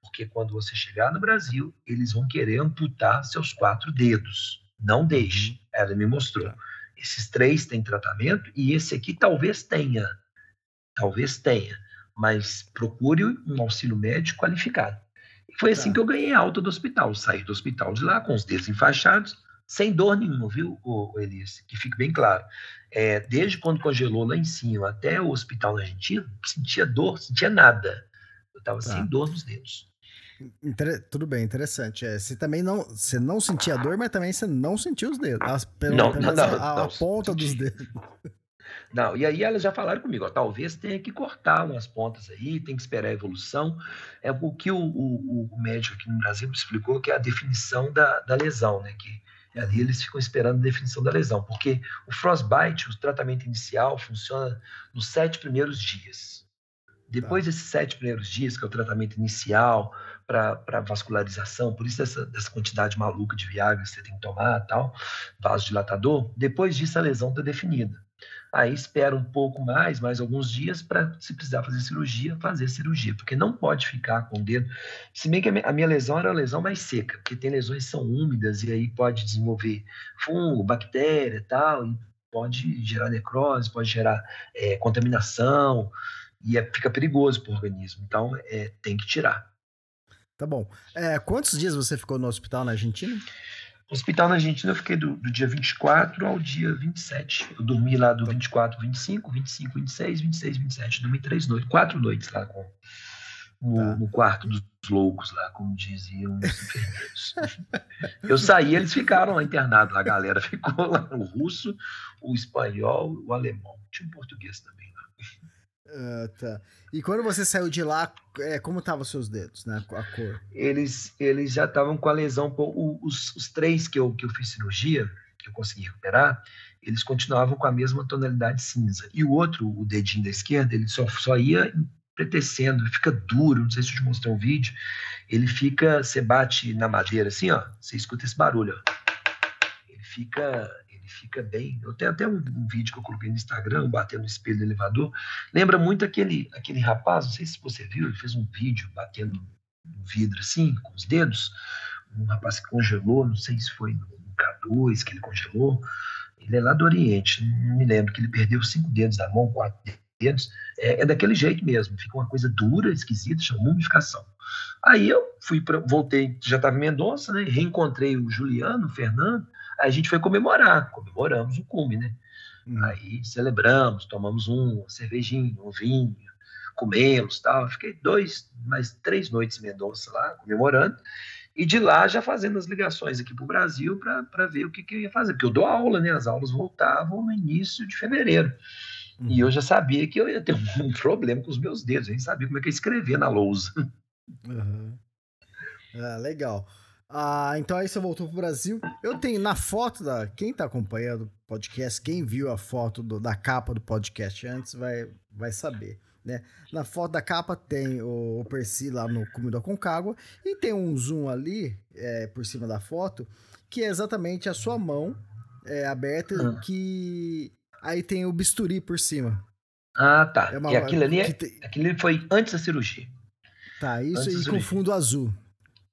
porque quando você chegar no Brasil, eles vão querer amputar seus quatro dedos. Não deixe. Uhum. Ela me mostrou. Esses três têm tratamento e esse aqui talvez tenha. Talvez tenha. Mas procure um auxílio médico qualificado. E foi assim tá. que eu ganhei alta do hospital. Saí do hospital de lá com os dedos enfaixados, sem dor nenhuma, viu, Elias? Que fique bem claro. É, desde quando congelou lá em cima até o hospital na Argentina, sentia dor, sentia nada. Eu estava tá. sem dor nos dedos. Inter... Tudo bem, interessante. É, você também não, você não sentia dor, mas também você não sentiu os dedos. As, pelo, não, não, não, a, a, a ponta dos dedos. Não, e aí elas já falaram comigo, ó, talvez tenha que cortar umas pontas aí, tem que esperar a evolução. É o que o, o, o médico aqui no Brasil me explicou, que é a definição da, da lesão, né? Que ali eles ficam esperando a definição da lesão, porque o frostbite, o tratamento inicial, funciona nos sete primeiros dias. Depois tá. desses sete primeiros dias, que é o tratamento inicial para vascularização, por isso essa, quantidade maluca de Viagra que você tem que tomar, tal, vasodilatador, depois disso a lesão está definida. Aí espera um pouco mais, mais alguns dias, para, se precisar fazer cirurgia, fazer cirurgia, porque não pode ficar com o dedo. Se bem que a minha lesão era a lesão mais seca, porque tem lesões que são úmidas e aí pode desenvolver fungo, bactéria tal, e pode gerar necrose, pode gerar é, contaminação, e é, fica perigoso para o organismo. Então, é, tem que tirar. Tá bom. É, quantos dias você ficou no hospital na Argentina? Hospital na Argentina eu fiquei do, do, dia 24 ao dia 27. Eu dormi lá do 24, 25, 25, 26, 26, 27. Dormi três noites, quatro noites lá com, no, tá. no quarto dos loucos lá, como diziam os enfermeiros. eu saí, eles ficaram lá internados, a galera ficou lá, o russo, o espanhol, o alemão. Tinha um português também lá. Uh, tá. E quando você saiu de lá, é, como estavam os seus dedos, né? A cor? Eles, eles já estavam com a lesão. Os, os três que eu, que eu fiz cirurgia, que eu consegui recuperar, eles continuavam com a mesma tonalidade cinza. E o outro, o dedinho da esquerda, ele só, só ia empretecendo, fica duro. Não sei se eu te mostrei um vídeo. Ele fica, você bate na madeira assim, ó, você escuta esse barulho, ó. Ele fica, fica bem. Eu tenho até um, um, vídeo que eu coloquei no Instagram, batendo no espelho do elevador. Lembra muito aquele, aquele rapaz, não sei se você viu, ele fez um vídeo batendo no vidro assim, com os dedos. Um rapaz que congelou, não sei se foi no K2 que ele congelou. Ele é lá do Oriente, não me lembro, que ele perdeu cinco dedos da mão, quatro dedos. É, é daquele jeito mesmo, fica uma coisa dura, esquisita, chama mumificação. Aí eu fui pra, voltei, já estava em Mendonça, né? Reencontrei o Juliano, o Fernando, a gente foi comemorar, comemoramos o cume, né? Hum. Aí celebramos, tomamos um, uma cervejinha, um vinho, comemos tal. Fiquei dois, mais três noites em Mendonça lá, comemorando. E de lá já fazendo as ligações aqui para o Brasil para ver o que, que eu ia fazer. Porque eu dou aula, né? As aulas voltavam no início de fevereiro. Uhum. E eu já sabia que eu ia ter um problema com os meus dedos. Eu nem sabia como é que eu escrevia na lousa. Uhum. Ah, legal. Ah, então aí você voltou pro Brasil. Eu tenho na foto da. Quem tá acompanhando o podcast, quem viu a foto do, da capa do podcast antes vai, vai saber. Né? Na foto da capa tem o, o Percy lá no Comida com Cágua e tem um zoom ali é, por cima da foto que é exatamente a sua mão é, aberta ah. que aí tem o bisturi por cima. Ah, tá. É uma, e aquilo ali, é, tem... aquilo ali foi antes da cirurgia. Tá, isso antes e com fundo azul.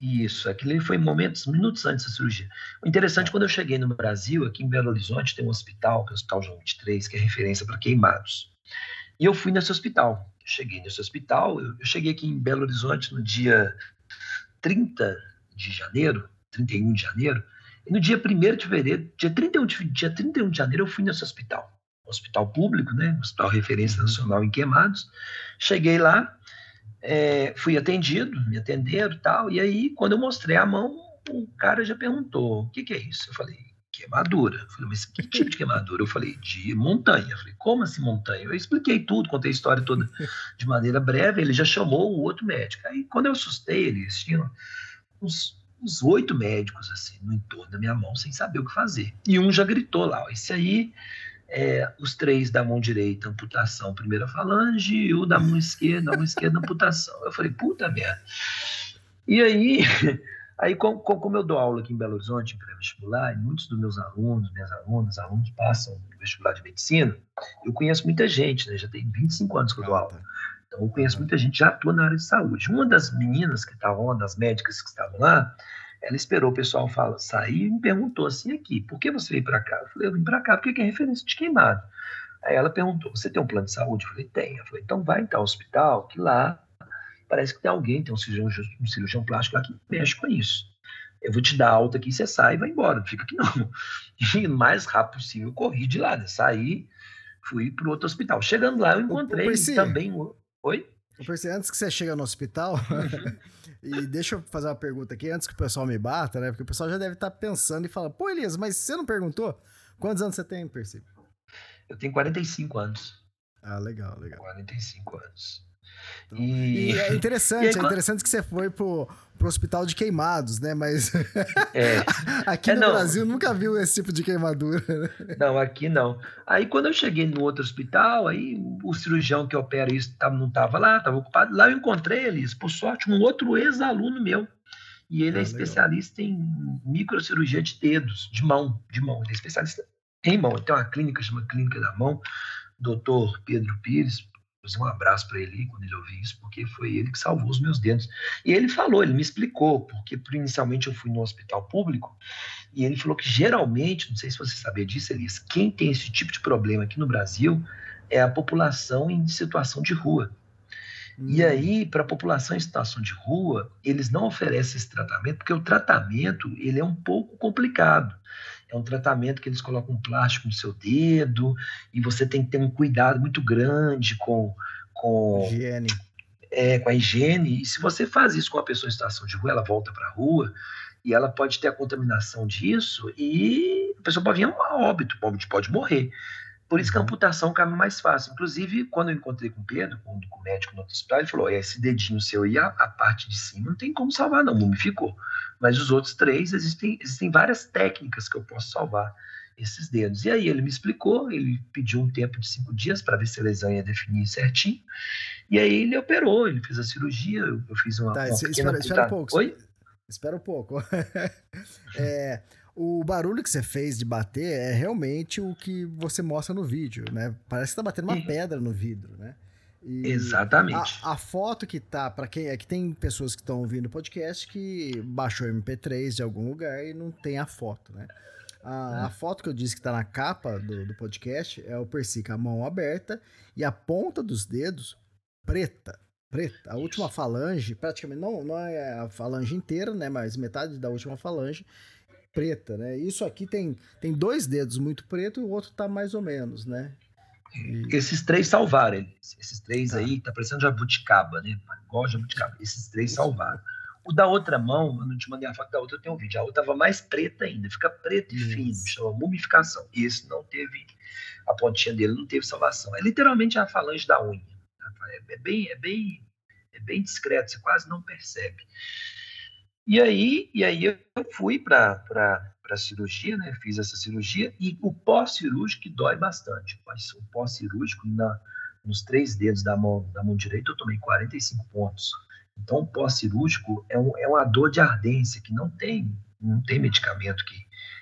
Isso, aquilo foi momentos, minutos antes da cirurgia. O interessante, quando eu cheguei no Brasil, aqui em Belo Horizonte, tem um hospital, que é o Hospital João 23, que é referência para queimados. E eu fui nesse hospital. cheguei nesse hospital, eu, eu cheguei aqui em Belo Horizonte no dia 30 de janeiro, 31 de janeiro, e no dia 1 de fevereiro, dia 31 de, dia 31 de janeiro, eu fui nesse hospital. Hospital público, né? Hospital Referência Nacional em Queimados. Cheguei lá, é, fui atendido, me atenderam e tal. E aí, quando eu mostrei a mão, o cara já perguntou: o que, que é isso? Eu falei: queimadura. Eu falei, mas que tipo de queimadura? Eu falei: de montanha. Eu falei: como assim montanha? Eu expliquei tudo, contei a história toda de maneira breve. Ele já chamou o outro médico. Aí, quando eu assustei, eles tinham uns uns oito médicos assim no entorno da minha mão sem saber o que fazer. E um já gritou lá, esse aí é, os três da mão direita, amputação, primeira falange, e o da mão esquerda, a mão esquerda, amputação. Eu falei, puta merda. E aí, aí como, como eu dou aula aqui em Belo Horizonte, em pré-vestibular, e muitos dos meus alunos, minhas alunas, alunos passam no vestibular de medicina, eu conheço muita gente, né? Já tem 25 anos que eu dou aula. Então, eu conheço muita gente, já atua na área de saúde. Uma das meninas que estavam lá, das médicas que estavam lá, ela esperou o pessoal fala, sair e me perguntou assim aqui, por que você veio para cá? Eu falei, eu vim para cá porque é referência de queimado. Aí ela perguntou, você tem um plano de saúde? Eu falei, tem. Eu falei, então vai então ao hospital, que lá parece que tem alguém, tem um cirurgião, um cirurgião plástico lá que mexe com isso. eu vou te dar alta aqui, você sai e vai embora, não fica aqui não. E o mais rápido possível, eu corri de lá, né? saí, fui para o outro hospital. Chegando lá, eu encontrei o, também. Oi? Eu pensei, antes que você chega no hospital, uhum. e deixa eu fazer uma pergunta aqui, antes que o pessoal me bata, né? Porque o pessoal já deve estar tá pensando e falando, pô, Elias, mas você não perguntou? Quantos anos você tem, Percy? Eu tenho 45 anos. Ah, legal, legal. 45 anos. Então, e... e... é interessante, aí, é interessante que você foi pro, pro hospital de queimados, né? Mas é. aqui é, no não. Brasil nunca viu esse tipo de queimadura. Né? Não, aqui não. Aí quando eu cheguei no outro hospital, aí o cirurgião que opera isso não estava lá, estava ocupado. Lá eu encontrei eles, por sorte, um outro ex-aluno meu. E ele é é especialista legal. em microcirurgia de dedos, de mão, de mão. Ele é especialista em mão. Ele tem uma clínica, chama Clínica da Mão, doutor Pedro Pires, fazer um abraço para ele quando ele ouvir isso, porque foi ele que salvou os meus dedos. E ele falou, ele me explicou, porque inicialmente eu fui no hospital público, e ele falou que geralmente, não sei se você sabia disso, Elias, quem tem esse tipo de problema aqui no Brasil é a população em situação de rua. Hum. E aí, para a população em situação de rua, eles não oferecem esse tratamento, porque o tratamento ele é um pouco complicado. É um tratamento que eles colocam um plástico no seu dedo e você tem que ter um cuidado muito grande com com higiene. É, com a higiene. E se você faz isso com uma pessoa em situação de rua, ela volta para a rua e ela pode ter a contaminação disso e a pessoa pode vir a óbito, pode, pode morrer. Por isso que a uhum. amputação cabe mais fácil. Inclusive, quando eu encontrei com o Pedro, com, com o médico no outro hospital, ele falou: esse dedinho seu e a, a, parte de cima não tem como salvar, não, mumificou. Mas os outros três, existem, existem várias técnicas que eu posso salvar esses dedos. E aí ele me explicou, ele pediu um tempo de cinco dias para ver se a lesão ia definir certinho. E aí ele operou, ele fez a cirurgia, eu, eu fiz uma. Tá, uma espera, espera um pouco. Oi? Espera um pouco. é, o barulho que você fez de bater é realmente o que você mostra no vídeo, né? Parece que tá batendo uma pedra no vidro, né? E Exatamente. A, a, foto que tá, para quem é que tem pessoas que estão ouvindo o podcast que baixou MP3 de algum lugar e não tem a foto, né? A, é. a foto que eu disse que tá na capa do, do podcast é o Percy com a mão aberta e a ponta dos dedos preta. Preta. A última falange, praticamente, não, não é a falange inteira, né? Mas metade da última falange preta, né? Isso aqui tem, tem dois dedos muito preto e o outro tá mais ou menos, né? E... Esses três salvaram eles. Esses três tá. aí, tá parecendo jabuticaba, né? Igual jabuticaba. Esses três salvaram. O da outra mão, eu não te mandei a foto da outra, eu tenho um vídeo. A outra tava mais preta ainda, fica preto e fino, chama mumificação. E esse não teve, a pontinha dele não teve salvação. É literalmente a falange da unha. É, é bem, é bem, é bem discreto, você quase não percebe. E aí, e aí eu fui para a cirurgia, né? Fiz essa cirurgia e o pós-cirúrgico dói bastante. O pós-cirúrgico nos três dedos da mão da mão direita eu tomei 45 pontos. Então, o pós-cirúrgico é, um, é uma dor de ardência que não tem não tem medicamento que,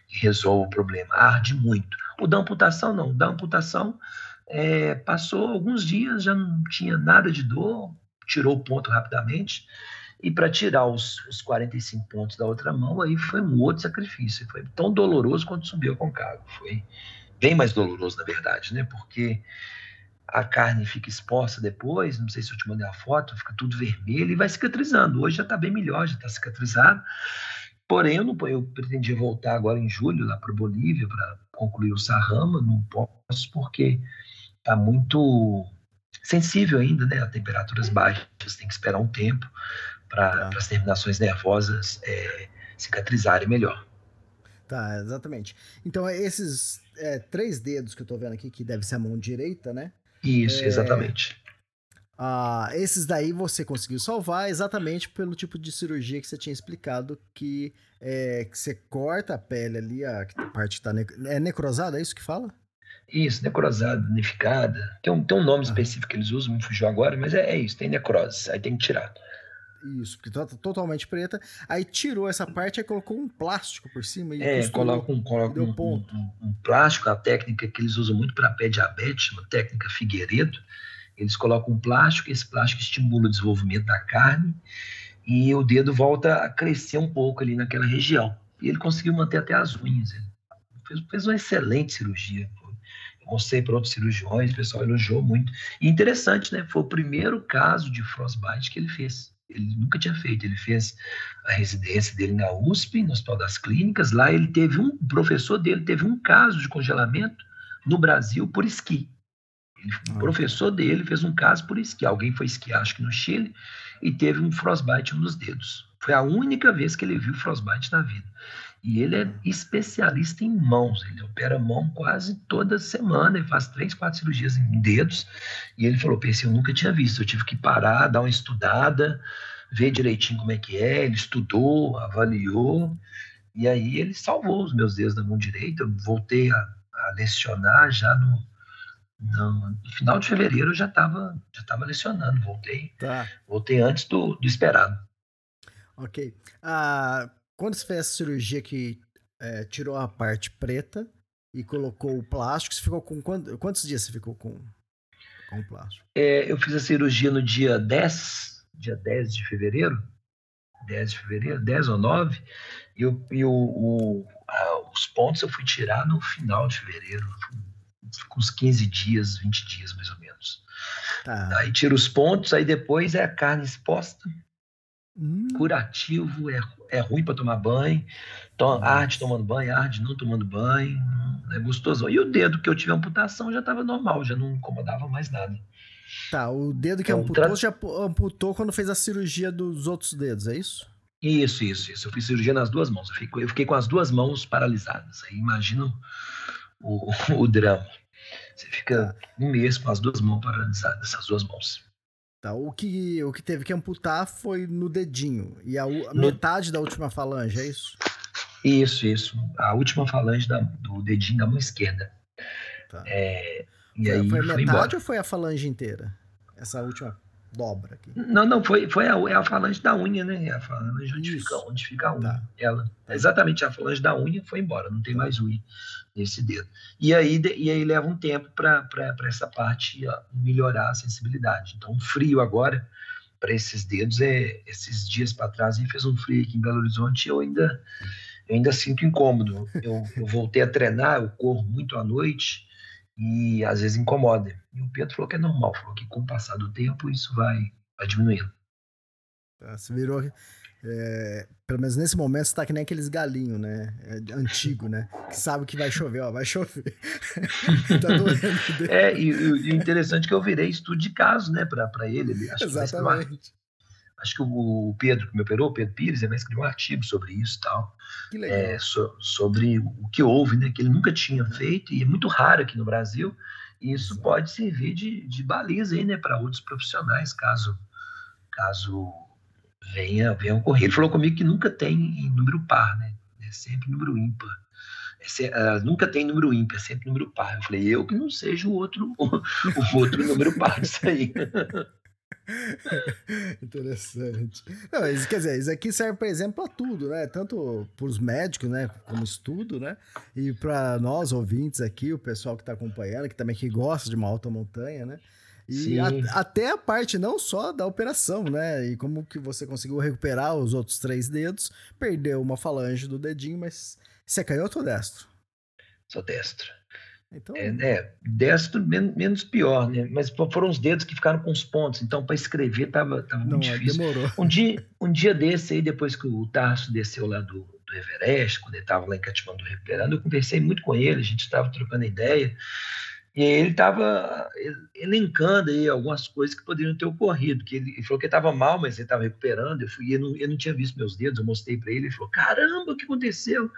que resolva o problema. Arde muito. O da amputação não. O da amputação é, passou alguns dias, já não tinha nada de dor, tirou o ponto rapidamente. E para tirar os, os 45 pontos da outra mão, aí foi um outro sacrifício. Foi tão doloroso quanto subir ao Concagua. Foi bem mais doloroso, na verdade, né? Porque a carne fica exposta depois, não sei se eu te mandei a foto, fica tudo vermelho e vai cicatrizando. Hoje já está bem melhor, já está cicatrizado. Porém, eu, não, eu pretendia voltar agora em julho lá para Bolívia para concluir o Sarrama, não posso porque está muito sensível ainda, né? A temperaturas baixas, tem que esperar um tempo para tá. as terminações nervosas é, cicatrizarem melhor. Tá, exatamente. Então, é esses é, três dedos que eu tô vendo aqui, que deve ser a mão direita, né? Isso, é, exatamente. Ah, esses daí você conseguiu salvar exatamente pelo tipo de cirurgia que você tinha explicado, que, é, que você corta a pele ali, a parte que tá ne é necrosada, é isso que fala? Isso, necrosada, danificada. Tem um, tem um nome ah. específico que eles usam, me fugiu agora, mas é, é isso, tem necrose, aí tem que tirar. Isso, porque tá totalmente preta. Aí tirou essa parte e colocou um plástico por cima. E é, coloca, um, coloca um, um, um, plástico, a técnica que eles usam muito para pé diabetes, uma técnica Figueiredo. Eles colocam um plástico, esse plástico estimula o desenvolvimento da carne e o dedo volta a crescer um pouco ali naquela região. E ele conseguiu manter até as unhas. Ele fez, fez uma excelente cirurgia. Eu mostrei para outros cirurgiões, o pessoal elogiou muito. E interessante, né? Foi o primeiro caso de frostbite que ele fez Ele nunca tinha feito. Ele fez a residência dele na USP, no Hospital das Clínicas. Lá ele teve um o professor dele teve um caso de congelamento no Brasil por esqui. Ele, o professor dele fez um caso por esqui. Alguém foi esquiar, acho que no Chile, e teve um frostbite nos dedos. Foi a única vez que ele viu frostbite na vida. E ele é especialista em mãos, ele opera mão quase toda semana, ele faz três, quatro cirurgias em dedos. E ele falou: Pensei, eu nunca tinha visto, eu tive que parar, dar uma estudada, ver direitinho como é que é. Ele estudou, avaliou, e aí ele salvou os meus dedos da mão direita. Eu voltei a, a lecionar já no, no, final de fevereiro, eu já estava já tava lecionando, voltei, tá. voltei antes do, do esperado. Ok. Ah, quando você fez essa cirurgia que é, tirou a parte preta e colocou o plástico, você ficou com quantos, quantos dias você ficou com, com o plástico? É, eu fiz a cirurgia no dia 10, dia 10 de fevereiro, 10 de fevereiro, 10 ou 9, e, o, e o, o a, os pontos eu fui tirar no final de fevereiro, com uns 15 dias, 20 dias mais ou menos. Tá. Aí tira os pontos, aí depois é a carne exposta, Hum. Curativo, é, é ruim para tomar banho. Tom, arde tomando banho, arde não tomando banho. É gostoso. E o dedo que eu tive amputação já estava normal, já não incomodava mais nada. Tá, o dedo que é amputou, tra... já amputou quando fez a cirurgia dos outros dedos, é isso? Isso, isso, isso. Eu fiz cirurgia nas duas mãos. Eu fiquei, eu fiquei com as duas mãos paralisadas. Aí imagina o, o, drama. Você fica um mês com as duas mãos paralisadas, essas duas mãos. Tá, o, que, o que teve que amputar foi no dedinho. E a, a metade da última falange, é isso? Isso, isso. A última falange da, do dedinho da mão esquerda. Tá. É, e foi, aí foi metade ou foi a falange inteira? Essa última dobra aqui. Não, não, foi, foi a, é a falange da unha, né? É a falange onde fica, onde fica a unha. Tá. Ela, exatamente a falange da unha foi embora, não tem mais unha nesse dedo. E aí, e aí leva um tempo para essa parte melhorar a sensibilidade. Então, frio agora para esses dedos é esses dias para trás e fez um frio aqui em Belo Horizonte e eu ainda eu ainda sinto incômodo. Eu, eu voltei a treinar, eu corro muito à noite e às vezes incomoda. E o Pedro falou que é normal, falou que com o passar do tempo isso vai, vai diminuindo. Tá, você virou. É, pelo menos nesse momento você tá que nem aqueles galinhos, né? É, antigo, né? Que sabe que vai chover, ó, vai chover. tá doendo. É, e, o interessante é que eu virei estudo de caso, né, pra, pra ele. ele acho Exatamente. Acho que o Pedro, que me operou, o Pedro Pires, ele vai escrever um artigo sobre isso e tal. É, so, sobre o que houve, né? Que ele nunca tinha feito e é muito raro aqui no Brasil. E isso pode servir de, de baliza aí, né, para outros profissionais, caso, caso venha, venha ocorrer. Ele falou comigo que nunca tem em número par, né? É sempre número ímpar. É, uh, nunca tem número ímpar, é sempre número par. Eu falei, eu que não seja o outro, o, o outro número par disso aí. Interessante. Não, isso, quer dizer, isso aqui serve, por exemplo, para tudo, né? Tanto para os médicos, né? Como estudo, né? E para nós ouvintes aqui, o pessoal que está acompanhando, que também que gosta de uma alta montanha, né? E a, até a parte não só da operação, né? E como que você conseguiu recuperar os outros três dedos, perdeu uma falange do dedinho, mas você é canhoto ou destro? Sou destro. Então... É, é, destro men menos pior, né? Mas foram os dedos que ficaram com os pontos, então para escrever tava, tava muito Não, difícil. Demorou. Um dia, um dia desse aí, depois que o Tarso desceu lá do, do Everest, quando ele estava lá em Katmandu recuperando, eu conversei muito com ele, a gente estava trocando ideia, e ele estava elencando aí algumas coisas que poderiam ter ocorrido, que ele, ele falou que estava mal, mas ele estava recuperando, eu fui, eu não, eu não tinha visto meus dedos, eu mostrei para ele, ele falou, caramba, o que aconteceu?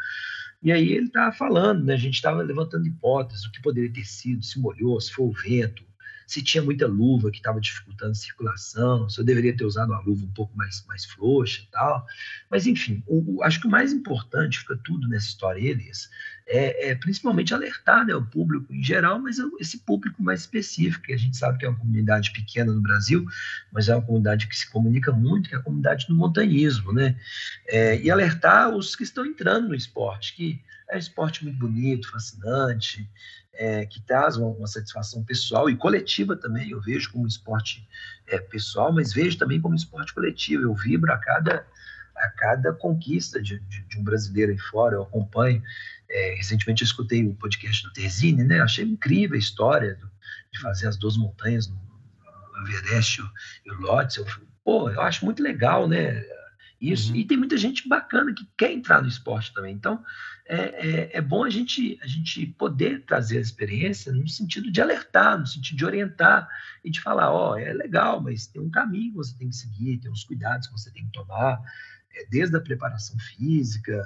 E aí ele estava falando, né? a gente estava levantando hipóteses, o que poderia ter sido, se molhou, se foi o vento, se tinha muita luva que estava dificultando a circulação, se eu deveria ter usado uma luva um pouco mais, mais frouxa e tal. Mas, enfim, o, o, acho que o mais importante fica tudo nessa história, Elias, é, é, principalmente alertar né, o público em geral, mas esse público mais específico, que a gente sabe que é uma comunidade pequena no Brasil, mas é uma comunidade que se comunica muito, que é a comunidade do montanhismo, né? É, e alertar os que estão entrando no esporte, que é um esporte muito bonito, fascinante, é, que traz uma, uma, satisfação pessoal e coletiva também. Eu vejo como esporte é, pessoal, mas vejo também como esporte coletivo. Eu vibro a cada, a cada conquista de, de, de um brasileiro aí fora. Eu acompanho. É, recentemente eu escutei o podcast do Terzini, né? Achei incrível a história do, de fazer as duas montanhas, no, no Everest e o Lhotse. Eu pô, eu acho muito legal, né? Isso, uhum. e tem muita gente bacana que quer entrar no esporte também. Então, é, é, é, bom a gente, a gente poder trazer a experiência no sentido de alertar, no sentido de orientar e de falar: ó, oh, é legal, mas tem um caminho que você tem que seguir, tem uns cuidados que você tem que tomar, é, desde a preparação física,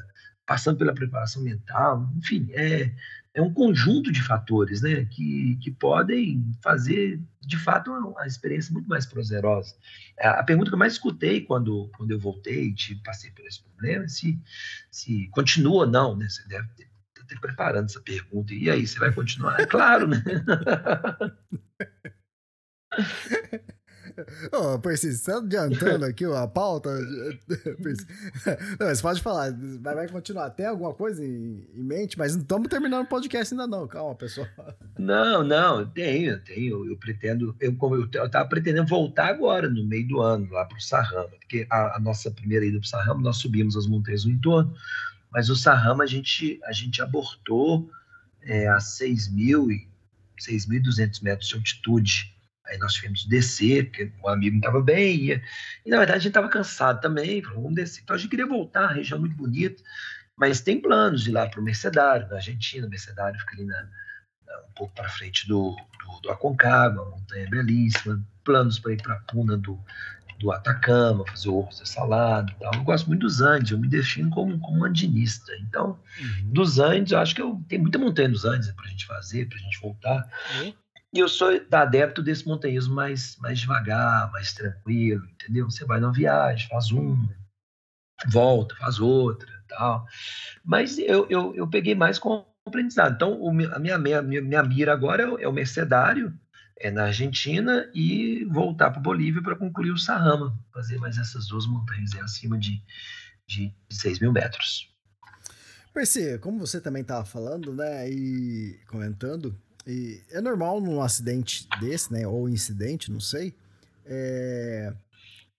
passando pela preparação mental, enfim, é, é um conjunto de fatores né, que, que podem fazer, de fato, uma, experiência muito mais prazerosa. A pergunta que eu mais escutei quando, quando eu voltei e passei por esse problema é se, se continua ou não, né? Você deve ter, ter preparando essa pergunta. E aí, você vai continuar? É claro, né? Oh, Percy, você tá adiantando aqui a pauta? Não, você pode falar, vai, vai continuar. Tem alguma coisa em, em mente? Mas não estamos terminando o podcast ainda não, calma, pessoal. Não, não, tenho, tenho. Eu pretendo, eu, como eu, eu tava pretendendo voltar agora, no meio do ano, lá para o Sarrama, porque a, a, nossa primeira ida para o Sarrama, nós subimos as montanhas no entorno, mas o Sarrama a gente, a gente abortou é, a 6.200 metros de altitude Aí nós tivemos que descer, porque o amigo não estava bem, ia. e na verdade a gente estava cansado também, falou, vamos descer. Então a gente queria voltar, a região é muito bonita, mas tem planos de ir lá para o Mercedário, na Argentina, o Mercedário fica ali na, na, um pouco para frente do, do, do Aconcagua, uma montanha belíssima, planos para ir para a Puna do, do Atacama, fazer o Orso salado e tal. Eu gosto muito dos Andes, eu me defino como, como um andinista. Então, uhum. dos Andes, eu acho que eu, tem muita montanha dos Andes para a gente fazer, para a gente voltar. Uhum. E eu sou adepto desse montanhismo mais, mais devagar, mais tranquilo, entendeu? Você vai numa viagem, faz uma, volta, faz outra tal. Mas eu, eu, eu peguei mais com aprendizado. Então, o, a minha, minha, minha mira agora é o, é o Mercedário, é na Argentina, e voltar para Bolívia para concluir o Sarrama, fazer mais essas duas montanhas é acima de, de 6 mil metros. Percy, como você também estava falando, né, e comentando, e é normal num acidente desse, né? Ou incidente, não sei. É,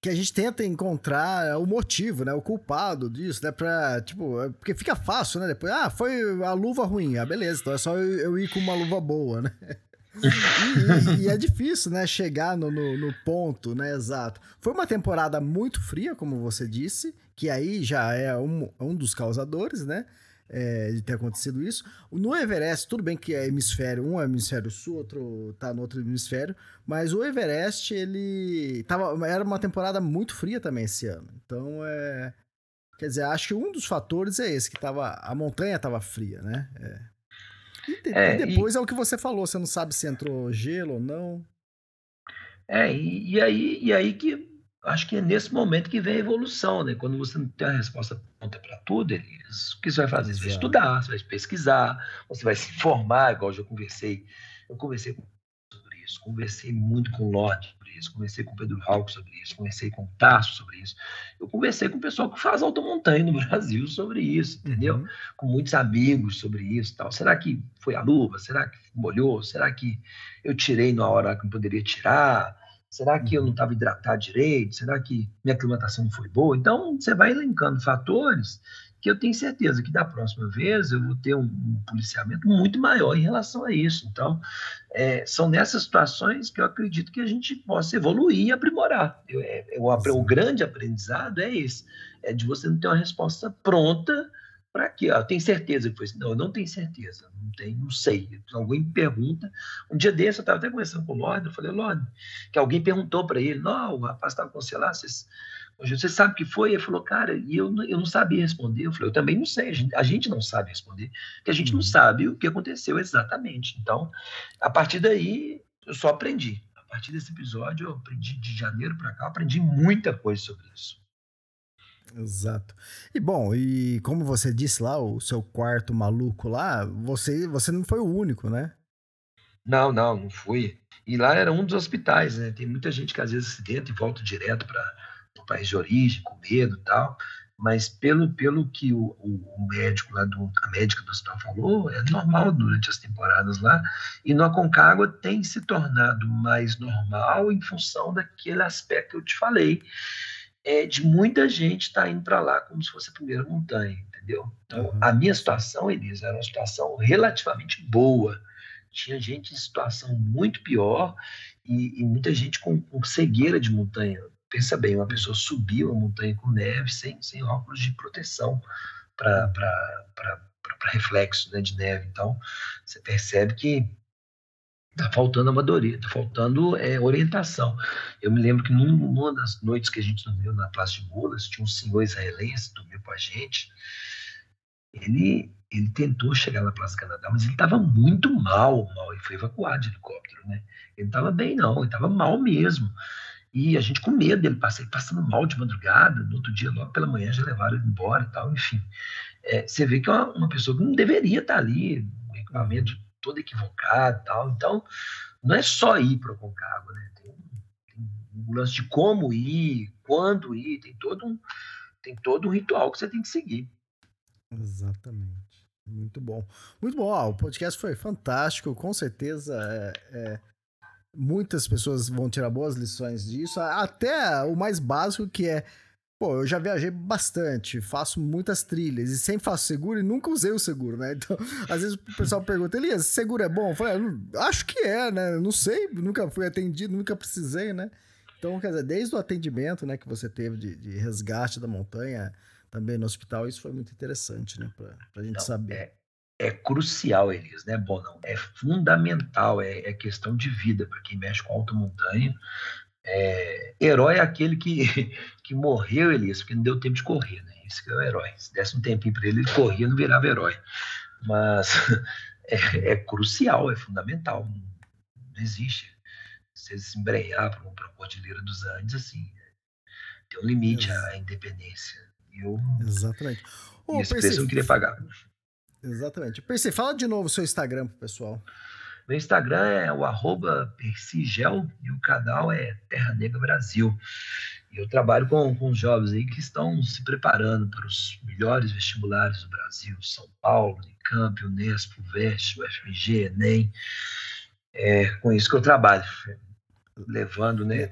que a gente tenta encontrar o motivo, né? O culpado disso, né? Pra, tipo, é, porque fica fácil, né? Depois, ah, foi a luva ruim. Ah, beleza, então é só eu, eu ir com uma luva boa, né? e, e, e, é difícil, né, chegar no, no, no, ponto, né, exato. Foi uma temporada muito fria, como você disse, que aí já é um, um dos causadores, né? É, de ter acontecido isso. No Everest, tudo bem que é hemisfério, um é hemisfério sul, outro tá no outro hemisfério, mas o Everest, ele tava, era uma temporada muito fria também esse ano. Então, é, quer dizer, acho que um dos fatores é esse, que tava, a montanha tava fria, né? É. E, de, é, e depois e... é o que você falou, você não sabe se entrou gelo ou não. É, e, e aí, e aí que acho que é nesse momento que vem a evolução, né? Quando você não tem a resposta pronta para tudo, Elias, o que você vai fazer? Você vai estudar, você vai pesquisar, você vai se informar, igual eu já conversei. Eu conversei sobre isso, conversei muito com o Lorde sobre isso, conversei com o Pedro Rauco sobre isso, conversei com o Tasso sobre isso. Eu conversei com o pessoal que faz automontanha no Brasil sobre isso, entendeu? Uhum. Com muitos amigos sobre isso tal. Será que foi a luva? Será que molhou? Será que eu tirei na hora que não poderia tirar? Será que eu não estava hidratado direito? Será que minha aclimatação não foi boa? Então, você vai elencando fatores que eu tenho certeza que da próxima vez eu vou ter um, um policiamento muito maior em relação a isso. Então, é, são nessas situações que eu acredito que a gente possa evoluir e aprimorar. Eu, é, eu, o grande aprendizado é esse, é de você não ter uma resposta pronta para quê? Ah, tem certeza que foi assim? Não, eu não tenho certeza. Não tenho, não sei. Alguém me pergunta. Um dia desse, eu estava até conversando com o Lorde, eu falei, Lorde, que alguém perguntou para ele, não, o rapaz estava com você lá, vocês, você sabe o que foi? Ele falou, cara, e eu, eu não sabia responder. Eu falei, eu também não sei, a gente, a gente não sabe responder, porque a gente não uhum. sabe o que aconteceu exatamente. Então, a partir daí, eu só aprendi. A partir desse episódio, eu aprendi de janeiro para cá, aprendi muita coisa sobre isso. Exato. E bom, e como você disse lá, o seu quarto maluco lá, você, você não foi o único, né? Não, não, não fui. E lá era um dos hospitais, né? Tem muita gente que às vezes se dentro e volta direto para o país de origem, com medo e tal. Mas pelo, pelo que o, o, médico lá, do, a médica do hospital falou, é normal durante as temporadas lá. E no Aconcagua tem se tornado mais normal em função daquele aspecto que eu te falei é de muita gente estar tá indo para lá como se fosse a primeira montanha, entendeu? Então, uhum. a minha situação, Elisa, era uma situação relativamente boa. Tinha gente em situação muito pior e, e muita gente com, com, cegueira de montanha. Pensa bem, uma pessoa subiu a montanha com neve sem, sem óculos de proteção para reflexo né, de neve. Então, você percebe que Tá faltando amadoria, tá faltando é, orientação. Eu me lembro que numa das noites que a gente dormiu na Praça de Mulas, tinha um senhor israelense dormiu com a gente. Ele, ele tentou chegar na Praça Canadá, mas ele estava muito mal, mal. Ele foi evacuado de helicóptero, né? Ele não estava bem, não. Ele estava mal mesmo. E a gente com medo dele passar, passando mal de madrugada. No outro dia, logo pela manhã, já levaram ele embora e tal. Enfim, é, você vê que é uma, uma pessoa que não deveria estar ali, o equipamento todo equivocado e tal. Então, não é só ir para o Concagua, né? Tem, tem um lance de como ir, quando ir, tem todo um, tem todo um ritual que você tem que seguir. Exatamente. Muito bom. Muito bom. o podcast foi fantástico. Com certeza, é, é, muitas pessoas vão tirar boas lições disso. Até o mais básico, que é Pô, eu já viajei bastante, faço muitas trilhas e sempre faço seguro e nunca usei o seguro, né? Então, às vezes o pessoal pergunta, Elias, seguro é bom? Eu falei, ah, acho que é, né? Não sei, nunca fui atendido, nunca precisei, né? Então, quer dizer, desde o atendimento né, que você teve de, de resgate da montanha, também no hospital, isso foi muito interessante, né? Pra, pra gente Não, saber. É, é, crucial, Elias, né? Bom, não, é fundamental, é, é questão de vida para quem mexe com alta montanha. É, herói é aquele que, que morreu, Elias, porque não deu tempo de correr, né? Esse é o herói. Se desse um tempinho para ele, ele corria, não virava herói. Mas é, é crucial, é fundamental. Não existe. Você se embrenhar para a Cordilheira dos Andes, assim, tem um limite à independência. Eu, Exatamente. Ô, esse preço eu não queria pagar. Exatamente. Percy, fala de novo o seu Instagram pro pessoal. Meu Instagram é o arroba e o canal é Terra Negra Brasil. E eu trabalho com, com jovens aí que estão se preparando para os melhores vestibulares do Brasil, São Paulo, Unicamp, Unesp, UVEST, UFMG, Enem. É com isso que eu trabalho, levando né,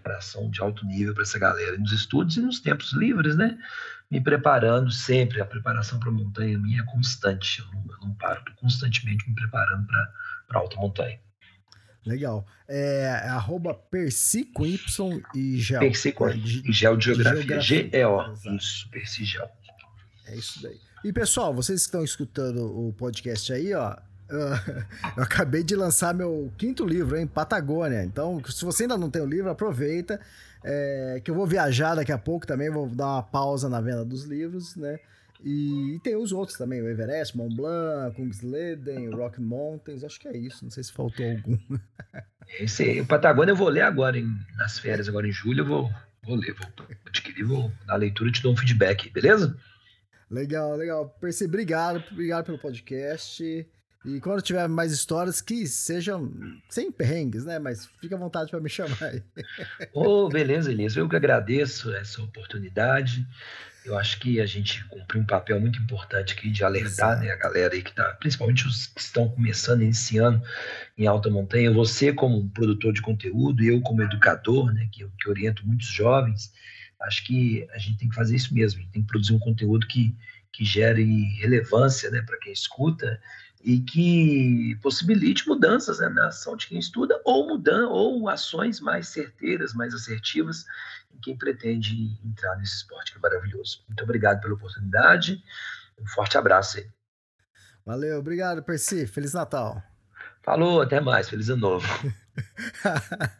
preparação de alto nível para essa galera nos estudos e nos tempos livres, né? Me preparando sempre. A preparação para a montanha minha é constante. Eu não, eu não paro, estou constantemente me preparando para alta montanha. Legal. É, é arroba Persi com Y e Gel. Persi com é, Gel de Geografia. G-E-O. Isso, Persi Gel. É isso daí. E pessoal, vocês que estão escutando o podcast aí, ó. Eu acabei de lançar meu quinto livro, em Patagônia. Então, se você ainda não tem o livro, aproveita. É, que eu vou viajar daqui a pouco também, vou dar uma pausa na venda dos livros, né? E, e, tem os outros também, o Everest, Mont Blanc, Kungsleden, Rock Mountains, acho que é isso, não sei se faltou algum. Esse, o Patagônia eu vou ler agora, em, nas férias, agora em julho, eu vou, vou ler, vou adquirir, vou na leitura te dou um feedback, beleza? Legal, legal. Percy, obrigado, obrigado pelo podcast. E quando tiver mais histórias, que sejam sem perrengues, né? Mas fica à vontade para me chamar aí. Ô, oh, beleza, Elias. Eu que agradeço essa oportunidade. Eu acho que a gente cumpriu um papel muito importante aqui de alertar né, a galera aí que está, principalmente os que estão começando, iniciando em alta montanha. Você, como produtor de conteúdo, eu, como educador, né, que, que oriento muitos jovens, acho que a gente tem que fazer isso mesmo. A gente tem que produzir um conteúdo que, que gere relevância né, para quem escuta e que possibilite mudanças né, na ação de quem estuda ou mudando ou ações mais certeiras, mais assertivas em quem pretende entrar nesse esporte que é maravilhoso. Muito obrigado pela oportunidade. Um forte abraço aí. Valeu, obrigado, Percy. Feliz Natal. Falou, até mais. Feliz ano novo.